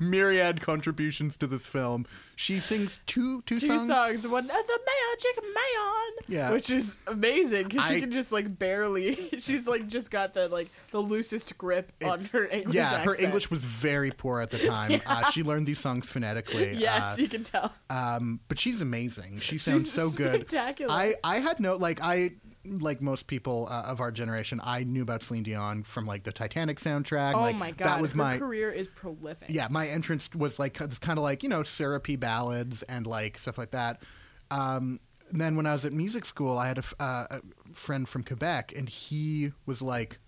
myriad contributions to this film. She sings two two, Two songs. songs, one uh, the Magic Man, Yeah. which is amazing because she can just like barely. She's like just got the like the loosest grip on her English. yeah, her. English was very poor at the time. uh, she learned these songs phonetically. Yes, uh, you can tell. Um, but she's amazing. She sounds She's so good. spectacular. I I had no like I like most people uh, of our generation. I knew about Celine Dion from like the Titanic soundtrack. oh like, my god, that was her my career is prolific. yeah. My entrance was like this kind of like you know syrupy ballads and like stuff like that. Um, and then when I was at music school, I had a, f- uh, a friend from Quebec, and he was like,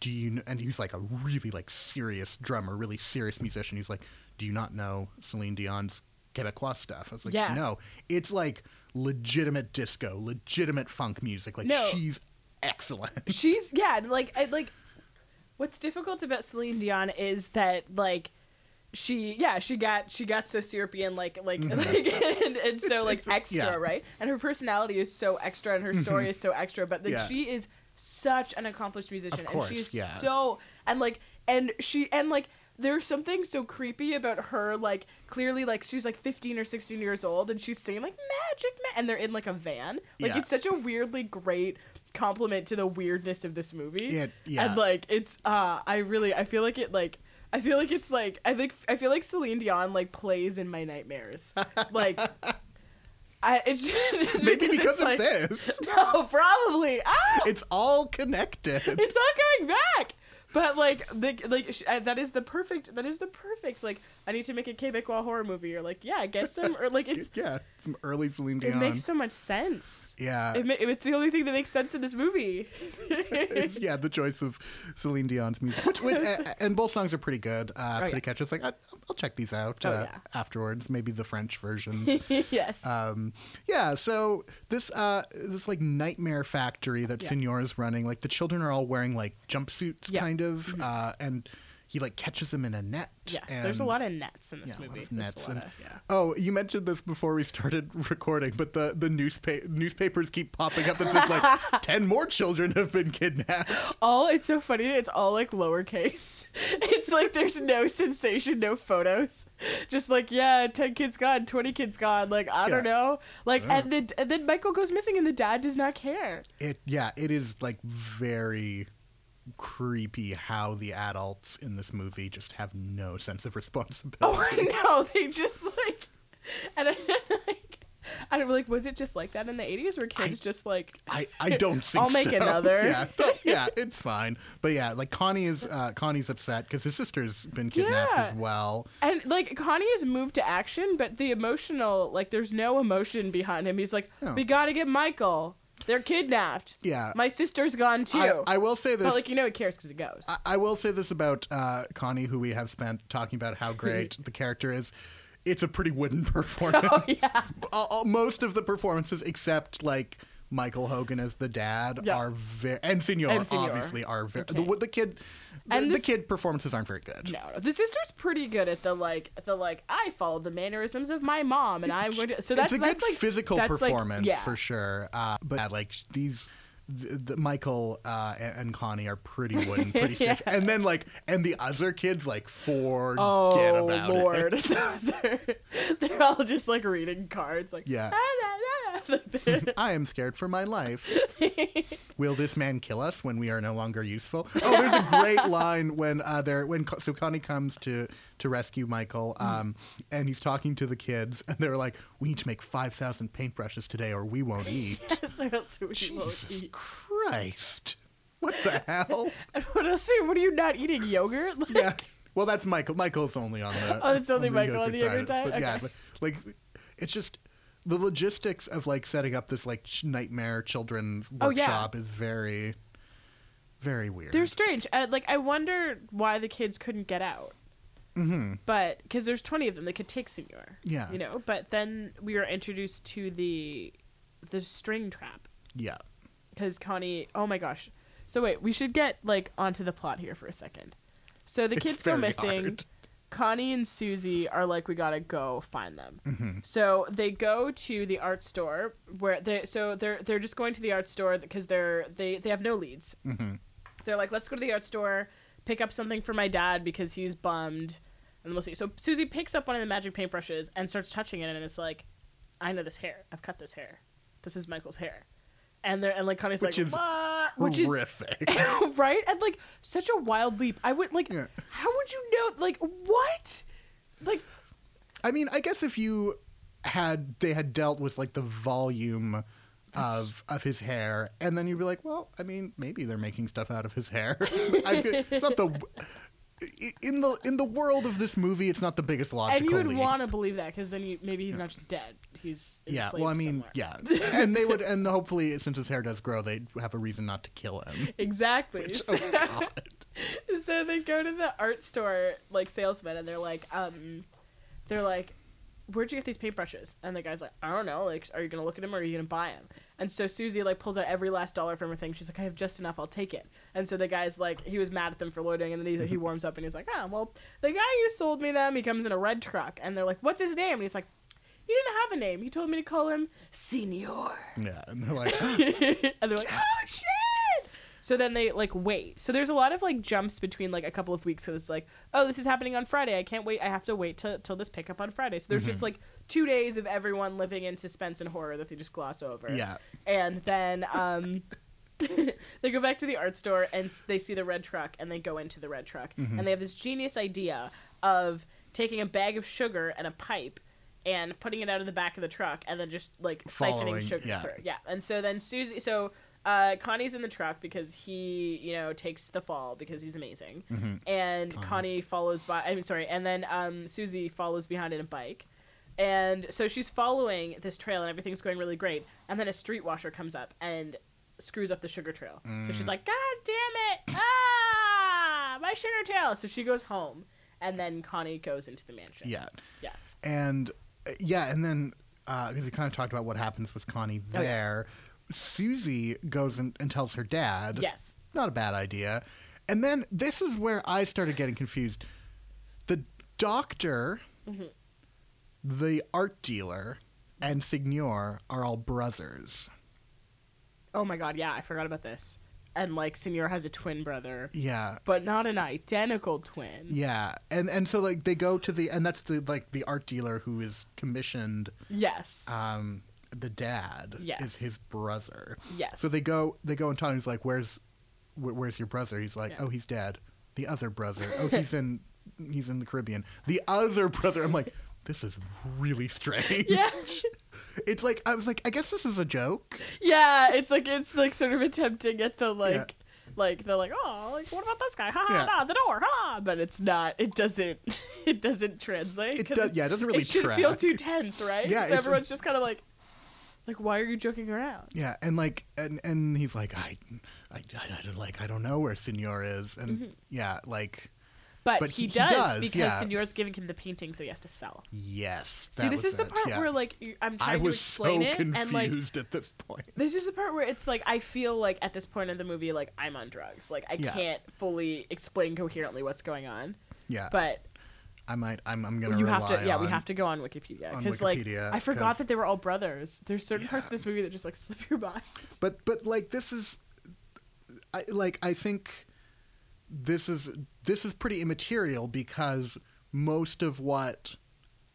"Do you?" And he was like a really like serious drummer, really serious musician. He's like, "Do you not know Celine Dion's Quebecois stuff?" I was like, Yeah. "No, it's like legitimate disco, legitimate funk music. Like No. she's excellent." she's yeah like I, like what's difficult about Celine Dion is that like she yeah she got she got so syrupy and like like, like and, and so like Mm-hmm. Extra yeah. Mm-hmm. right and her personality is so extra and her story is so extra but like Yeah. she is such an accomplished musician course, and she's yeah. so and like and she and like there's something so creepy about her like clearly like she's like 15 or 16 years old and she's saying like magic man and they're in like a van like Yeah. it's such a weirdly great compliment to the weirdness of this movie It- yeah. and like it's uh i really i feel like it like i feel like it's like i think i feel like celine dion like plays in my nightmares like I, it's just Maybe because it's of like, this. No, probably. Ah! It's all connected. it's all coming back. But like, the, like sh- uh, that is the perfect. That is the perfect. Like, I need to make a Quebecois horror movie. You're like, yeah, get some. Or like, it's yeah, some early Celine Dion. it makes so much sense. yeah, It ma- it's the only thing that makes sense in this movie. it's yeah the choice of Celine Dion's music, which, which, uh, and both songs are pretty good, uh, pretty yeah. catchy. It's like I, I'll check these out Oh, uh, yeah. afterwards. Maybe the French versions. yes. um, yeah, so this uh, this like nightmare factory that Yeah. Senor is running, like the children are all wearing like jumpsuits, kind of, uh, and he like catches them in a net. yes. There's a lot of nets in this yeah, a lot movie. of There's a nets and of- yeah. oh, you mentioned this before we started recording, but the the newspaper newspapers keep popping up that says like ten more children have been kidnapped. all it's so funny it's all like lowercase it's like there's no sensation no photos just like yeah 10 kids gone 20 kids gone like i don't know like Yeah. and then and then michael goes missing and the dad does not care It yeah, it is like very creepy how the adults in this movie just have no sense of responsibility. oh i know they just like and I like, I don't like, was it just like that in the '80s? Where kids I- just like, I, I don't think I'll make so. another. Yeah, yeah, it's fine. But yeah, like Connie is uh, Connie's upset because his sister's been kidnapped Yeah. as well. and like Connie has moved to action, but the emotional, like, there's no emotion behind him. He's like, No. we gotta get Michael. They're kidnapped. Yeah, My sister's gone too. I, I will say this. but like, you know, it cares because it goes. I, I will say this about uh, Connie, who we have spent talking about how great the character is. It's a pretty wooden performance. oh yeah. All- all- most of the performances, except like Michael Hogan as the dad, Yeah. are very and Senor, And Senor. obviously are very. Okay. The, the kid, And the this- kid performances aren't very good. No, no, the sister's pretty good at the like, the like. I followed the mannerisms of my mom, and I'm going to. So that's it's a that's good like physical that's like- performance yeah. for sure. Uh, but yeah, like these, the, the Michael uh, and, and Connie are pretty wooden, pretty stiff, Yeah. and then like, and the other kids like forget Oh about lord, it. Are, they're all just like reading cards, like Yeah. "Ah, la, la." I am scared for my life. Will this man kill us when we are no longer useful? Oh, there's a great line when uh, they're when so Connie comes to to rescue Michael, Mm. um, and he's talking to the kids, and they're like, "We need to make five thousand paintbrushes today, or we won't eat." else we won't Jesus eat. Christ! What the hell? And what else? What are you not eating yogurt? Like, yeah. Well, that's Michael. Michael's only on the. Oh, it's only Michael on the yogurt diet. diet? But yeah, Okay. like it's just the logistics of like setting up this like nightmare children's Oh, yeah. workshop is very, very weird. They're strange. Uh, like I wonder why the kids couldn't get out. hmm But because there's 20 of them, they could take Senor. Yeah. You know. But then we were introduced to the the string trap Yeah. because Connie. Oh my gosh. So wait, we should get like onto the plot here for a second. So the kids go missing. hard. Connie and Susie are like, we gotta go find them. hmm So they go to the art store where they. So they're they're just going to the art store because they're they they have no leads. hmm They're like, let's go to the art store, pick up something for my dad because he's bummed, and we'll see. So Susie picks up one of the magic paintbrushes and starts touching it, and it's like, I know this hair. I've cut this hair. This is Michael's hair. And they're and like Connie's Which like, is what? Which is Horrific. right? And like such a wild leap. I would like. Yeah. How would you know? Like what? Like I mean, I guess if you had they had dealt with like the volume of of his hair, and then you'd be like, well, I mean, maybe they're making stuff out of his hair. I it's not the in the in the world of this movie, it's not the biggest logical. and you would want to believe that because then you, maybe he's not just dead. He's Yeah, well, I mean, somewhere. yeah, and they would, and hopefully, since his hair does grow, they have a reason not to kill him. exactly. Which, So- oh god, so they go to the art store like salesman and they're like um they're like where'd you get these paintbrushes? And the guy's like i don't know like are you gonna look at them or are you gonna buy them and so susie like pulls out every last dollar from her thing. She's like i have just enough i'll take it. And so the guy's like he was mad at them for loading and then he, he warms up and he's like oh well the guy who sold me them he comes in a red truck. And they're like what's his name? And he's like he didn't have a name. He told me to call him senor yeah, and they're like, and they're like, oh shit! So then they like wait. So there's a lot of like jumps between like a couple of weeks. So it's like, oh, this is happening on Friday. I can't wait. I have to wait till till this pickup on Friday. So there's Mm-hmm. just like two days of everyone living in suspense and horror that they just gloss over. yeah, And then um, they go back to the art store and they see the red truck and they go into the red truck Mm-hmm. and they have this genius idea of taking a bag of sugar and a pipe and putting it out of the back of the truck and then just like Following, siphoning sugar yeah. through. Yeah. And so then Susie, so uh, Connie's in the truck because he, you know, takes the fall because he's amazing, Mm-hmm. and Connie. follows by. I mean, sorry, and then um, Susie follows behind in a bike. And so she's following this trail and everything's going really great. And then a street washer comes up and screws up the sugar trail. So Mm. she's like, God damn it! Ah, my sugar trail! So she goes home. And then Connie goes into the mansion. yeah, Yes. and uh, yeah, and then because we kind of talked about what happens with Connie Oh, yeah. Susie goes and, and tells her dad. Yes. not a bad idea. And then this is where I started getting confused. The doctor, Mm-hmm. the art dealer, and Signor are all brothers. Oh my god, yeah, I forgot about this. And like Signor has a twin brother, Yeah. but not an identical twin. Yeah. And and so like they go to the and that's the like the art dealer who is commissioned Yes. um the dad Yes. is his brother. yes. So they go they go and tell him he's like where's wh- where's your brother? He's like, Yeah. "Oh, he's dead." The other brother. Oh, he's in he's in the Caribbean. The other brother. I'm like, this is really strange. Yeah. It's like I was like, I guess this is a joke. Yeah, it's like it's like sort of attempting at the like Yeah. like they're like, oh, like what about this guy? Ha ha, Yeah. nah, the door, ha! But it's not. It doesn't. It doesn't translate. It does- yeah, it doesn't really It should feel too tense, right? Yeah, So it's a- everyone's just kind of like, like, why are you joking around? Yeah, and like, and and he's like, I, I, I, I don't like, I don't know where Senor is, and mm-hmm. yeah, like, But, But he, he- he does, does, because yeah. Senor's giving him the painting, so he has to sell. yes. See, this is the part yeah. where like I'm I trying was to so explain it, confused and like at this point. this is the part where it's like I feel like at this point in the movie, like I'm on drugs. Like I Yeah. can't fully explain coherently what's going on. Yeah, But I might, I'm, I'm gonna you rely have to, yeah, we have to go on Wikipedia on because like I forgot 'cause- that they were all brothers. There's certain parts of this movie that just like slip your mind. But but like this is, I like I think this is this is pretty immaterial because most of what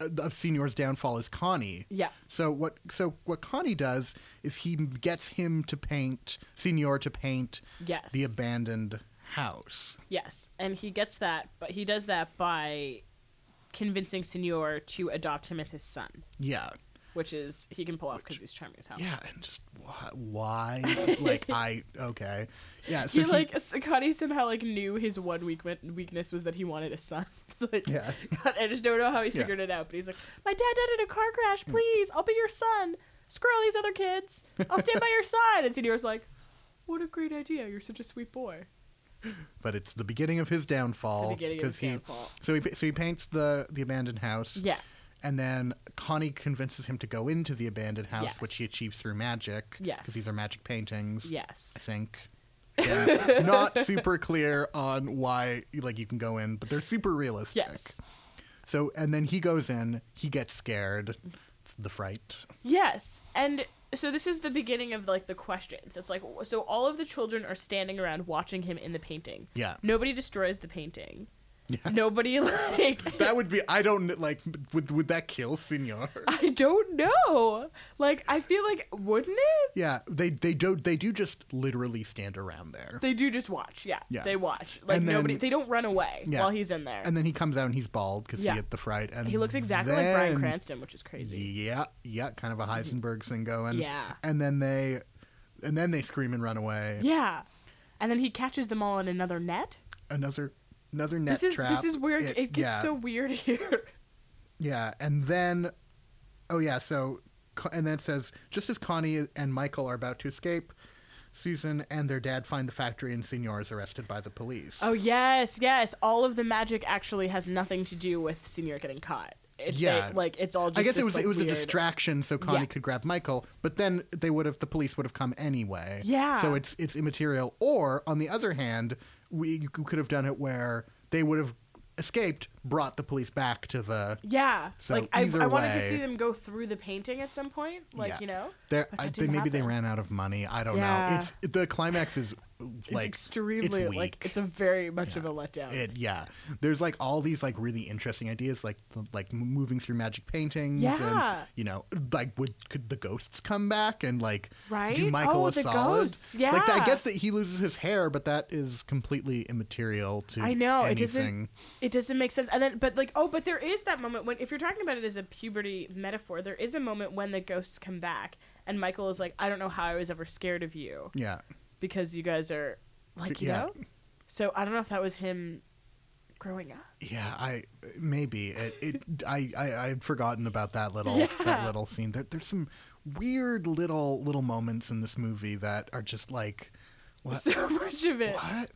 uh, of Senior's downfall is Connie. Yeah. So what so what Connie does is he gets him to paint Senior to paint Yes. the abandoned house. Yes, and he gets that, but he does that by convincing Senor to adopt him as his son, Yeah. which is he can pull off because he's charming as hell. Yeah, and just wh- why? like I okay. Yeah, so he, like Connie somehow like knew his one weak weakness was that he wanted a son. like, Yeah. God, I just don't know how he Yeah. figured it out. But he's like, "My dad died in a car crash. Please, I'll be your son. Screw all these other kids. I'll stand by your side." And Senior's like, "What a great idea! You're such a sweet boy." But it's the beginning of his downfall because he downfall. so he so he paints the the abandoned house. Yeah. And then Connie convinces him to go into the abandoned house, Yes. which he achieves through magic. Yes. Because these are magic paintings. Yes. I think. Again, not super clear on why like you can go in, but they're super realistic. Yes. So and then he goes in, he gets scared. It's the fright. Yes, and so this is the beginning of like the questions. It's like so all of the children are standing around watching him in the painting. Yeah. Nobody destroys the painting. Yeah. Nobody like That would be I don't like would would that kill Senor? I don't know. Like I feel like wouldn't it? yeah, they they do they do just literally stand around there. They do just watch. Yeah. Yeah. They watch. Like then- nobody they don't run away Yeah. while he's in there. And then he comes out and he's bald because Yeah. he had the fright. And he looks exactly like Bryan Cranston, which is crazy. Yeah, yeah, kind of a Heisenberg thing going. Yeah. And then they and then they scream and run away. Yeah. And then he catches them all in another net. Another another net This is trap. this is where it, gets yeah, so weird here. Yeah, and then oh yeah, so and then it says just as Connie and Michael are about to escape, Susan and their dad find the factory and Senor is arrested by the police. Oh yes, yes. All of the magic actually has nothing to do with Senior getting caught. It, Yeah. like it's all. Just I guess it was like, it was a distraction so Connie Yeah. could grab Michael, but then they would have the police would have come anyway. Yeah. So it's it's immaterial. Or on the other hand, we you could have done it where they would have escaped, brought the police back to the Yeah, So like I, I wanted to see them go through the painting at some point, like Yeah. you know. They, maybe they ran out of money. I don't know. It's the climax is It's extremely it's like it's a very much Yeah. of a letdown. It yeah. There's like all these like really interesting ideas, like the, like moving through magic paintings. Yeah. And, you know, like would could the ghosts come back and like Right? do Michael Oh, a the solid? ghosts, Like I yeah. guess that he loses his hair, but that is completely immaterial to I know it doesn't. It doesn't make sense. And then, but like, oh, but there is that moment when, if you're talking about it as a puberty metaphor, there is a moment when the ghosts come back, and Michael is like, "I don't know how I was ever scared of you Yeah. Because you guys are like, you Yeah. know." So I don't know if that was him growing up. Yeah, I maybe it. it I, I I had forgotten about that little Yeah. that little scene. There, there's some weird little little moments in this movie that are just like, what? So much of it. What?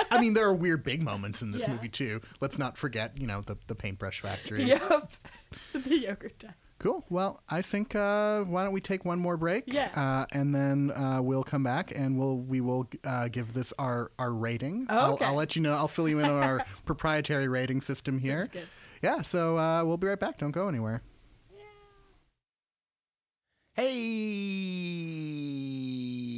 I mean, there are weird big moments in this Yeah. movie too. Let's not forget, you know, the the paintbrush factory. Yep. the yogurt time. Cool. Well, I think uh, why don't we take one more break? Yeah. Uh, and then uh, we'll come back and we'll we will uh, give this our our rating. Oh, I'll, okay. I'll let you know. I'll fill you in on our proprietary rating system here. Sounds good. Yeah. So uh, we'll be right back. Don't go anywhere. Hey,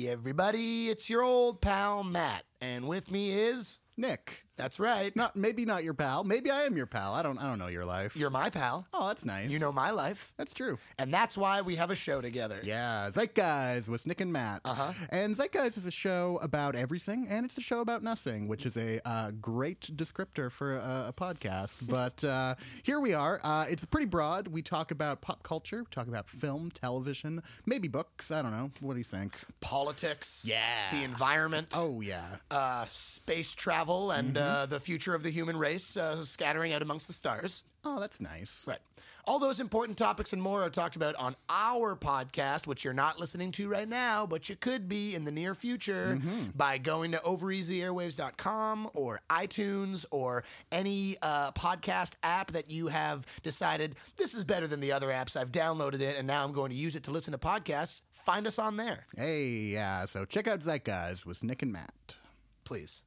everybody, it's your old pal Matt, and with me is. Nick. That's right. Not maybe not your pal. Maybe I am your pal. I don't I don't know your life. You're my pal. oh, that's nice. You know my life. that's true. And that's why we have a show together. Yeah, Zeitgeist with Nick and Matt. Uh-huh. And Zeitgeist is a show about everything, and it's a show about nothing, which is a uh, great descriptor for a, a podcast. but uh, here we are. Uh, it's pretty broad. We talk about pop culture, we talk about film, television, maybe books. I don't know. What do you think? Politics. Yeah. The environment. Oh yeah. Uh, space travel and Mm-hmm. Uh, the future of the human race uh, scattering out amongst the stars. Oh, that's nice. Right. All those important topics and more are talked about on our podcast, which you're not listening to right now, but you could be in the near future by going to overeasyairwaves.com or iTunes or any uh, podcast app that you have decided this is better than the other apps. I've downloaded it and now I'm going to use it to listen to podcasts. Find us on there, Hey, yeah. So check out Zeitgeist with Nick and Matt. please.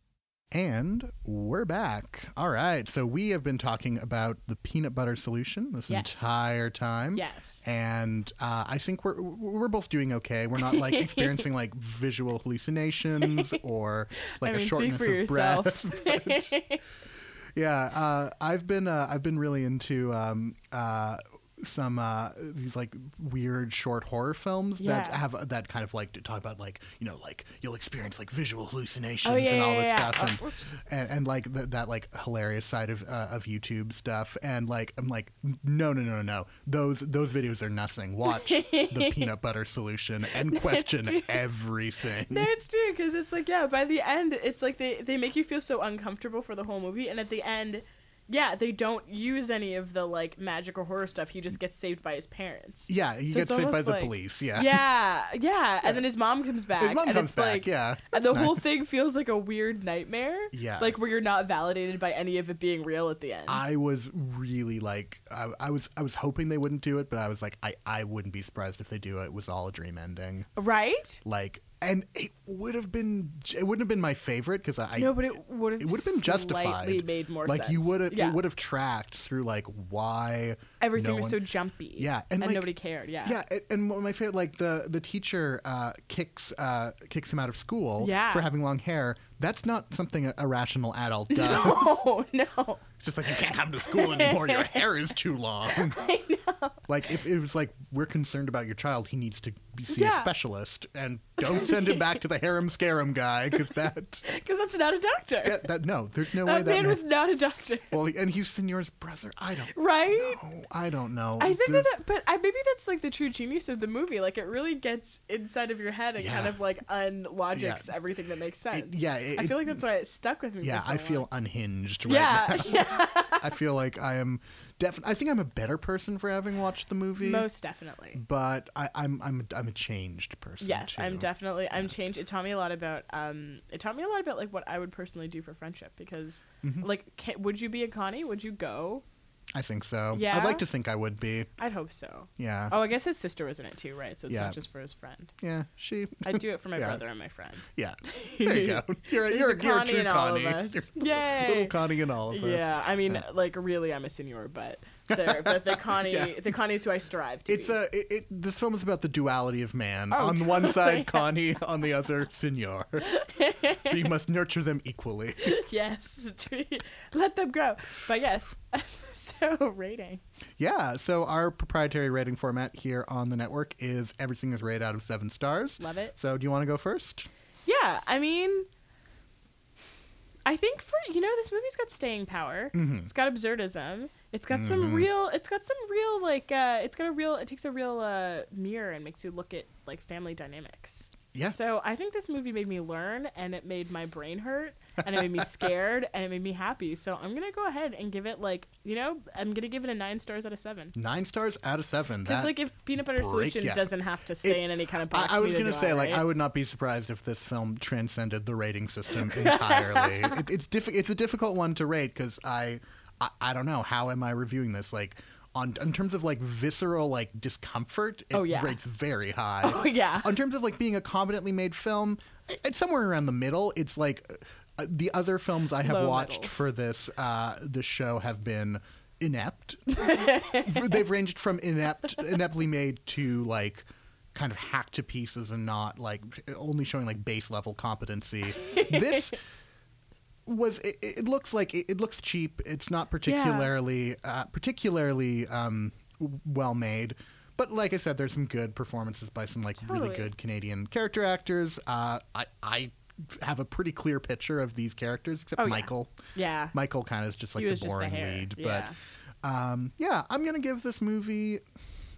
And we're back. All right. So we have been talking about the peanut butter solution this Yes. entire time. Yes. And uh, I think we're we're both doing okay. We're not like experiencing like visual hallucinations or like I a mean, shortness speak for of yourself. breath. yeah, uh, I've been uh, I've been really into um, uh, some uh, these like weird short horror films that have that kind of like to talk about like you know like you'll experience like visual hallucinations Oh, yeah, and all yeah, this yeah. stuff Oh, and, and and like th- that like hilarious side of uh, of YouTube stuff and like I'm like no no no no those those videos are nothing. Watch the peanut butter solution and question true. everything. No, it's true because it's like yeah. By the end, it's like they they make you feel so uncomfortable for the whole movie, and at the end, yeah, they don't use any of the like magic or horror stuff. He just gets saved by his parents. Yeah, he So gets saved by almost the police. Yeah. Yeah, yeah, and then his mom comes back. His mom and comes it's back. Like, yeah. and the That's whole thing feels like a weird nightmare. Yeah. Like where you're not validated by any of it being real at the end. I was really like I, I was I was hoping they wouldn't do it, but I was like I, I wouldn't be surprised if they do it. It was all a dream ending. right? Like and it would have been it wouldn't have been my favorite because I no, but it would have. it would have been justified. Made more like sense. you would have Yeah. it would have tracked through like why Everything no was one- so jumpy. Yeah, and, and, like- nobody cared. Yeah. Yeah, and- and my favorite, like the the teacher uh, kicks uh, kicks him out of school Yeah. for having long hair. That's not something a, a rational adult does. No, no. It's just like you can't come to school anymore. Your hair is too long. I know. Like if it was like we're concerned about your child, he needs to be see a Yeah. specialist, and don't send him back to the harem scarum guy because that, Because that's not a doctor. that that no, there's no way that that man man- was not a doctor. well, and he's Senor's brother. I don't Right? know. I don't know. I think There's- that, but I, maybe that's like the true genius of the movie. Like it really gets inside of your head and kind Yeah. of like unlogics everything that makes sense. yeah, it- I feel like that's why it stuck with me. yeah, for so I feel unhinged right Yeah, now. yeah, I feel like I am definitely. I think I'm a better person for having watched the movie. most definitely. but I, I'm I'm I'm a changed person. Yes, I'm definitely. I'm changed. It taught me a lot about. Um, it taught me a lot about like what I would personally do for friendship because, Mm-hmm. like, ca would you be a Connie? Would you go? I think so. Yeah? I'd like to think I would be. I'd hope so. Yeah. Oh, I guess his sister was in it too, right? So it's Yeah. not just for his friend. Yeah. She. I'd do it for my Yeah. brother and my friend. Yeah. There you go. You're a, you're, a you're a Connie true in all of Connie. us. You're Yay. Little Connie in all of us. Yeah, I mean, Yeah. like really, I'm a senior, but the, but the Connie, Yeah. the Connie is who I strive to It's be. a it, it, this film is about the duality of man. Oh, on the one side, Connie. On the other, Senor. you must nurture them equally. yes, let them grow. But yes, so rating. Yeah. So our proprietary rating format here on the network is everything is rated out of seven stars. Love it. So do you want to go first? Yeah, I mean, I think for you know this movie's got staying power. Mm-hmm. It's got absurdism. It's got some real. It's got some real like. uh It's got a real. It takes a real uh mirror and makes you look at like family dynamics. Yeah. So I think this movie made me learn, and it made my brain hurt, and it made me scared, and it made me happy. So I'm gonna go ahead and give it like you know I'm gonna give it a nine stars out of seven. Nine stars out of seven. Because like if peanut butter solution yeah. doesn't have to stay It- in any kind of box, I, I was gonna do say, like, right? I would not be surprised if this film transcended the rating system entirely. it, it's diffi- It's a difficult one to rate because I, I, I don't know how am I reviewing this like. On, in terms of like visceral like discomfort, it Oh, yeah. rates very high. Oh, yeah. In terms of like being a competently made film, it's somewhere around the middle. It's like uh, the other films I have Low watched for this uh, this show have been inept. They've ranged from inept, ineptly made to like kind of hacked to pieces and not like only showing like base level competency. This was it, it looks like it, it looks cheap. It's not particularly uh, particularly um, well made. But like I said, there's some good performances by some like really good Canadian character actors. Uh, I I have a pretty clear picture of these characters, except Oh. Michael. Yeah. Michael kind of is just like He the the boring hair. lead. Yeah. But um, yeah, I'm gonna give this movie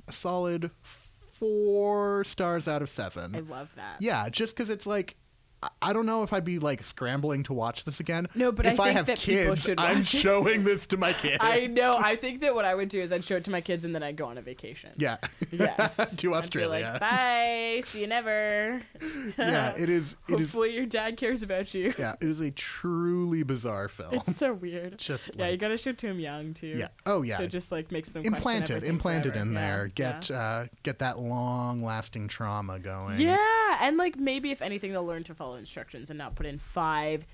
a solid four stars out of seven. I love that. Yeah, just because it's like. I- I don't know if I'd be like scrambling to watch this again. No, but if I, think have that kids, should I'm it. showing this to my kids. I know. I think that what I would do is I'd show it to my kids and then I'd go on a vacation. Yeah. Yes. to Australia. like, bye. See you never. yeah, it is. It is. Hopefully your dad cares about you. Yeah, it is a truly bizarre film. It's so weird. Just yeah, you gotta show it to him young too. yeah. Oh yeah. So it just like makes them implanted, implanted forever. in Yeah, there. Get yeah. uh, get that long-lasting trauma going. Yeah, and like maybe if anything, they'll learn to follow instructions and not put in five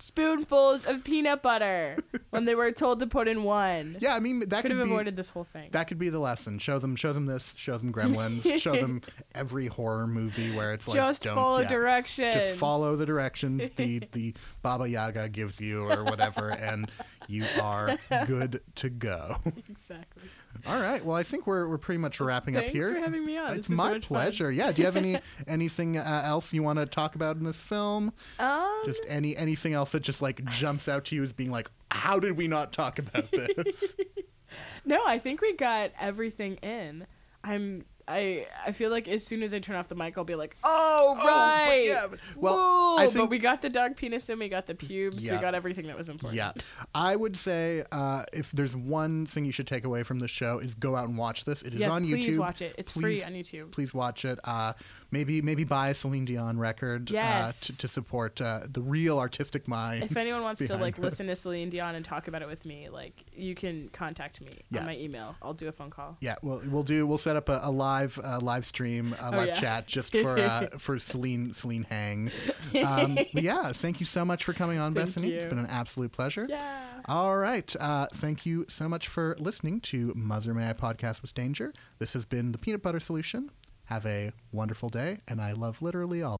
spoonfuls of peanut butter when they were told to put in one. Yeah, I mean that could could have be avoided this whole thing. that could be the lesson. Show them, show them this. Show them Gremlins. show them every horror movie where it's like Just don't follow yeah, directions. Just follow the directions the the Baba Yaga gives you or whatever, and you are good to go. Exactly. All right. Well, I think we're we're pretty much wrapping up here. Thanks for having me on. It's is so my fun. pleasure. Yeah. Do you have any anything uh, else you want to talk about in this film? Um, Just any anything else that just like jumps out to you as being like, how did we not talk about this? no, I think we got everything in. I'm. I I feel like as soon as I turn off the mic, I'll be like, "Oh, but right, yeah, but- well, Whoa, I but we got the dog penis and we got the pubes. Yeah. We got everything that was important." yeah. I would say uh, if there's one thing you should take away from the show is go out and watch this. It is Yes, on please YouTube. Please watch it. It's Please- free on YouTube. Please watch it. Uh, maybe maybe buy a Celine Dion record Yes. uh, to, to support uh, the real artistic mind. If anyone wants to like this. listen to Celine Dion and talk about it with me, like you can contact me Yeah. on my email. I'll do a phone call. Yeah, well, we'll do. We'll set up a, a live uh, live stream, a Oh, live yeah. chat just for uh, for Celine Celine Hang. Um, yeah, thank you so much for coming on, Thank Bethany. It's you. been an absolute pleasure. Yeah. All right. Uh, thank you so much for listening to Mother May I Podcast with Danger. This has been the Peanut Butter Solution. Have a wonderful day, and I love literally all.